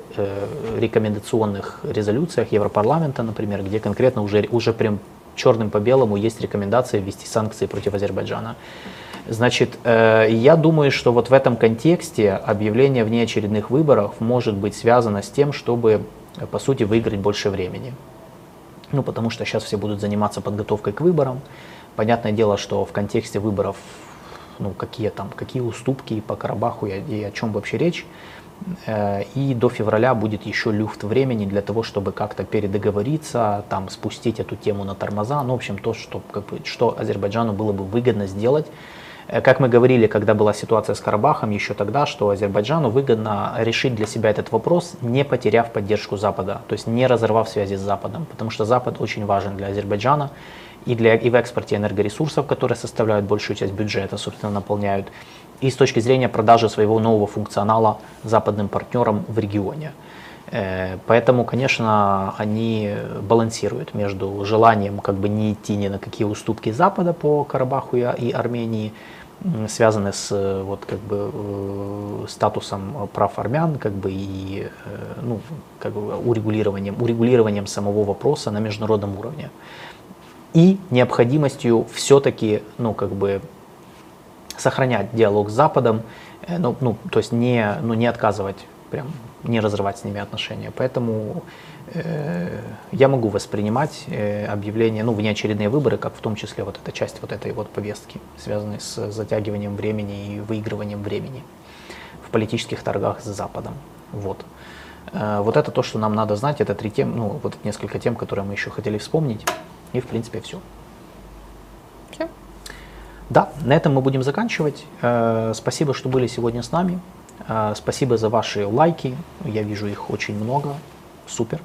рекомендационных резолюциях Европарламента, например, где конкретно уже, уже прям черным по белому есть рекомендация ввести санкции против Азербайджана. Значит, э, я думаю, что вот в этом контексте объявление внеочередных выборов может быть связано с тем, чтобы, по сути, выиграть больше времени. Ну, потому что сейчас все будут заниматься подготовкой к выборам. Понятное дело, что в контексте выборов, ну, какие там, какие уступки по Карабаху и, о чем вообще речь. Э, и до февраля будет еще люфт времени для того, чтобы как-то передоговориться, там, спустить эту тему на тормоза. Ну, в общем, то, что, как бы, что Азербайджану было бы выгодно сделать Э, как мы говорили, когда была ситуация с Карабахом, еще тогда, что Азербайджану выгодно решить для себя этот вопрос, не потеряв поддержку Запада, то есть не разорвав связи с Западом, потому что Запад очень важен для Азербайджана и, для, и в экспорте энергоресурсов, которые составляют большую часть бюджета, собственно, наполняют, и с точки зрения продажи своего нового функционала западным партнерам в регионе. Э, поэтому, конечно, они балансируют между желанием как бы не идти ни на какие уступки Запада по Карабаху и Армении, связаны с э, вот как бы э, статусом прав армян, как бы и э, ну как бы урегулированием урегулированием самого вопроса на международном уровне. И необходимостью все-таки ну как бы сохранять диалог с Западом, ну, ну то есть не ну не отказывать прям не разрывать с ними отношения, поэтому э, я могу воспринимать э, объявление, ну, внеочередные выборы, как в том числе вот эта часть вот этой вот повестки, связанной с затягиванием времени и выигрыванием времени в политических торгах с Западом. Вот. Э, вот это то, что нам надо знать, это три тем, ну, вот несколько тем, которые мы еще хотели вспомнить, и в принципе все. Все. Да, на этом мы будем заканчивать. Э, Спасибо, что были сегодня с нами. Э, Спасибо за ваши лайки. Я вижу их очень много. Супер.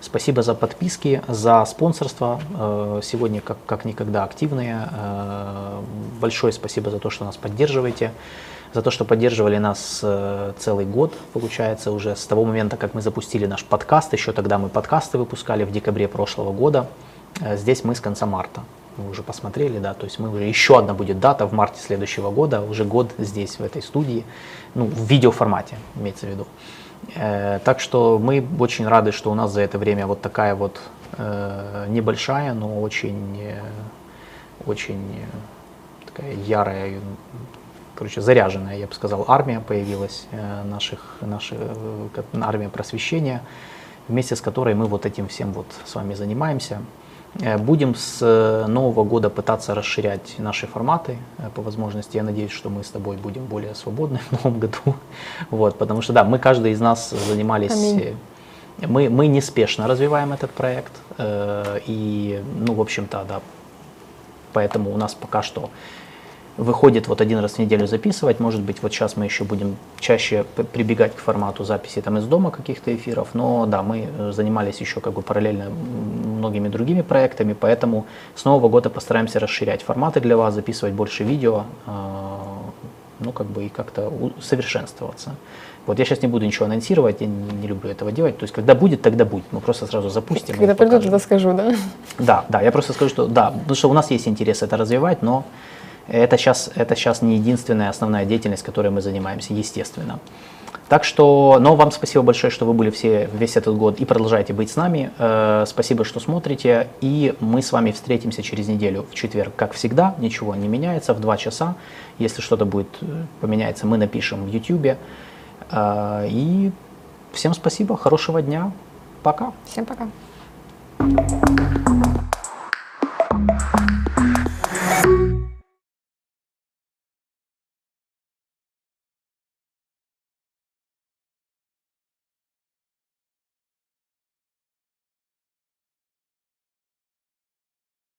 Спасибо за подписки, за спонсорство. Э, Сегодня как, как никогда активные. Э, Большое спасибо за то, что нас поддерживаете. За то, что поддерживали нас э, целый год, получается, уже с того момента, как мы запустили наш подкаст. Еще тогда мы подкасты выпускали в декабре прошлого года. Здесь мы с конца марта. Вы уже посмотрели, да, то есть мы уже еще одна будет дата в марте следующего года, уже год здесь, в этой студии, ну, в видеоформате, имеется в виду. Э, так что мы очень рады, что у нас за это время вот такая вот э, небольшая, но очень, э, очень э, такая ярая, короче, заряженная, я бы сказал, армия появилась, э, наших, наша э, армия просвещения, вместе с которой мы вот этим всем вот с вами занимаемся. Э, Будем с э, нового года пытаться расширять наши форматы э, по возможности. Я надеюсь, что мы с тобой будем более свободны в новом году. Вот, потому что, да, мы, каждый из нас занимались... Аминь. Мы, мы неспешно развиваем этот проект. э, И, ну, в общем-то, да, поэтому у нас пока что выходит вот один раз в неделю записывать. Может быть, вот сейчас мы еще будем чаще прибегать к формату записи там из дома каких-то эфиров. Но да, мы э, занимались еще как бы параллельно многими другими проектами, поэтому с нового года постараемся расширять форматы для вас, записывать больше видео, э, ну как бы и как-то совершенствоваться. Вот я сейчас не буду ничего анонсировать, я не, не люблю этого делать. То есть, когда будет, тогда будет. Мы просто сразу запустим. Когда покажем. тогда скажу, да? Да, да, я просто скажу, что да, потому что у нас есть интерес это развивать, но это сейчас, это сейчас не единственная основная деятельность, которой мы занимаемся, естественно. Так что, но вам спасибо большое, что вы были все весь этот год и продолжаете быть с нами. Э, спасибо, что смотрите. И мы с вами встретимся через неделю в четверг, как всегда. Ничего не меняется в 2 часа. Если что-то будет э, поменяется, мы напишем в YouTube. Э, и всем спасибо, хорошего дня. Пока. Всем пока.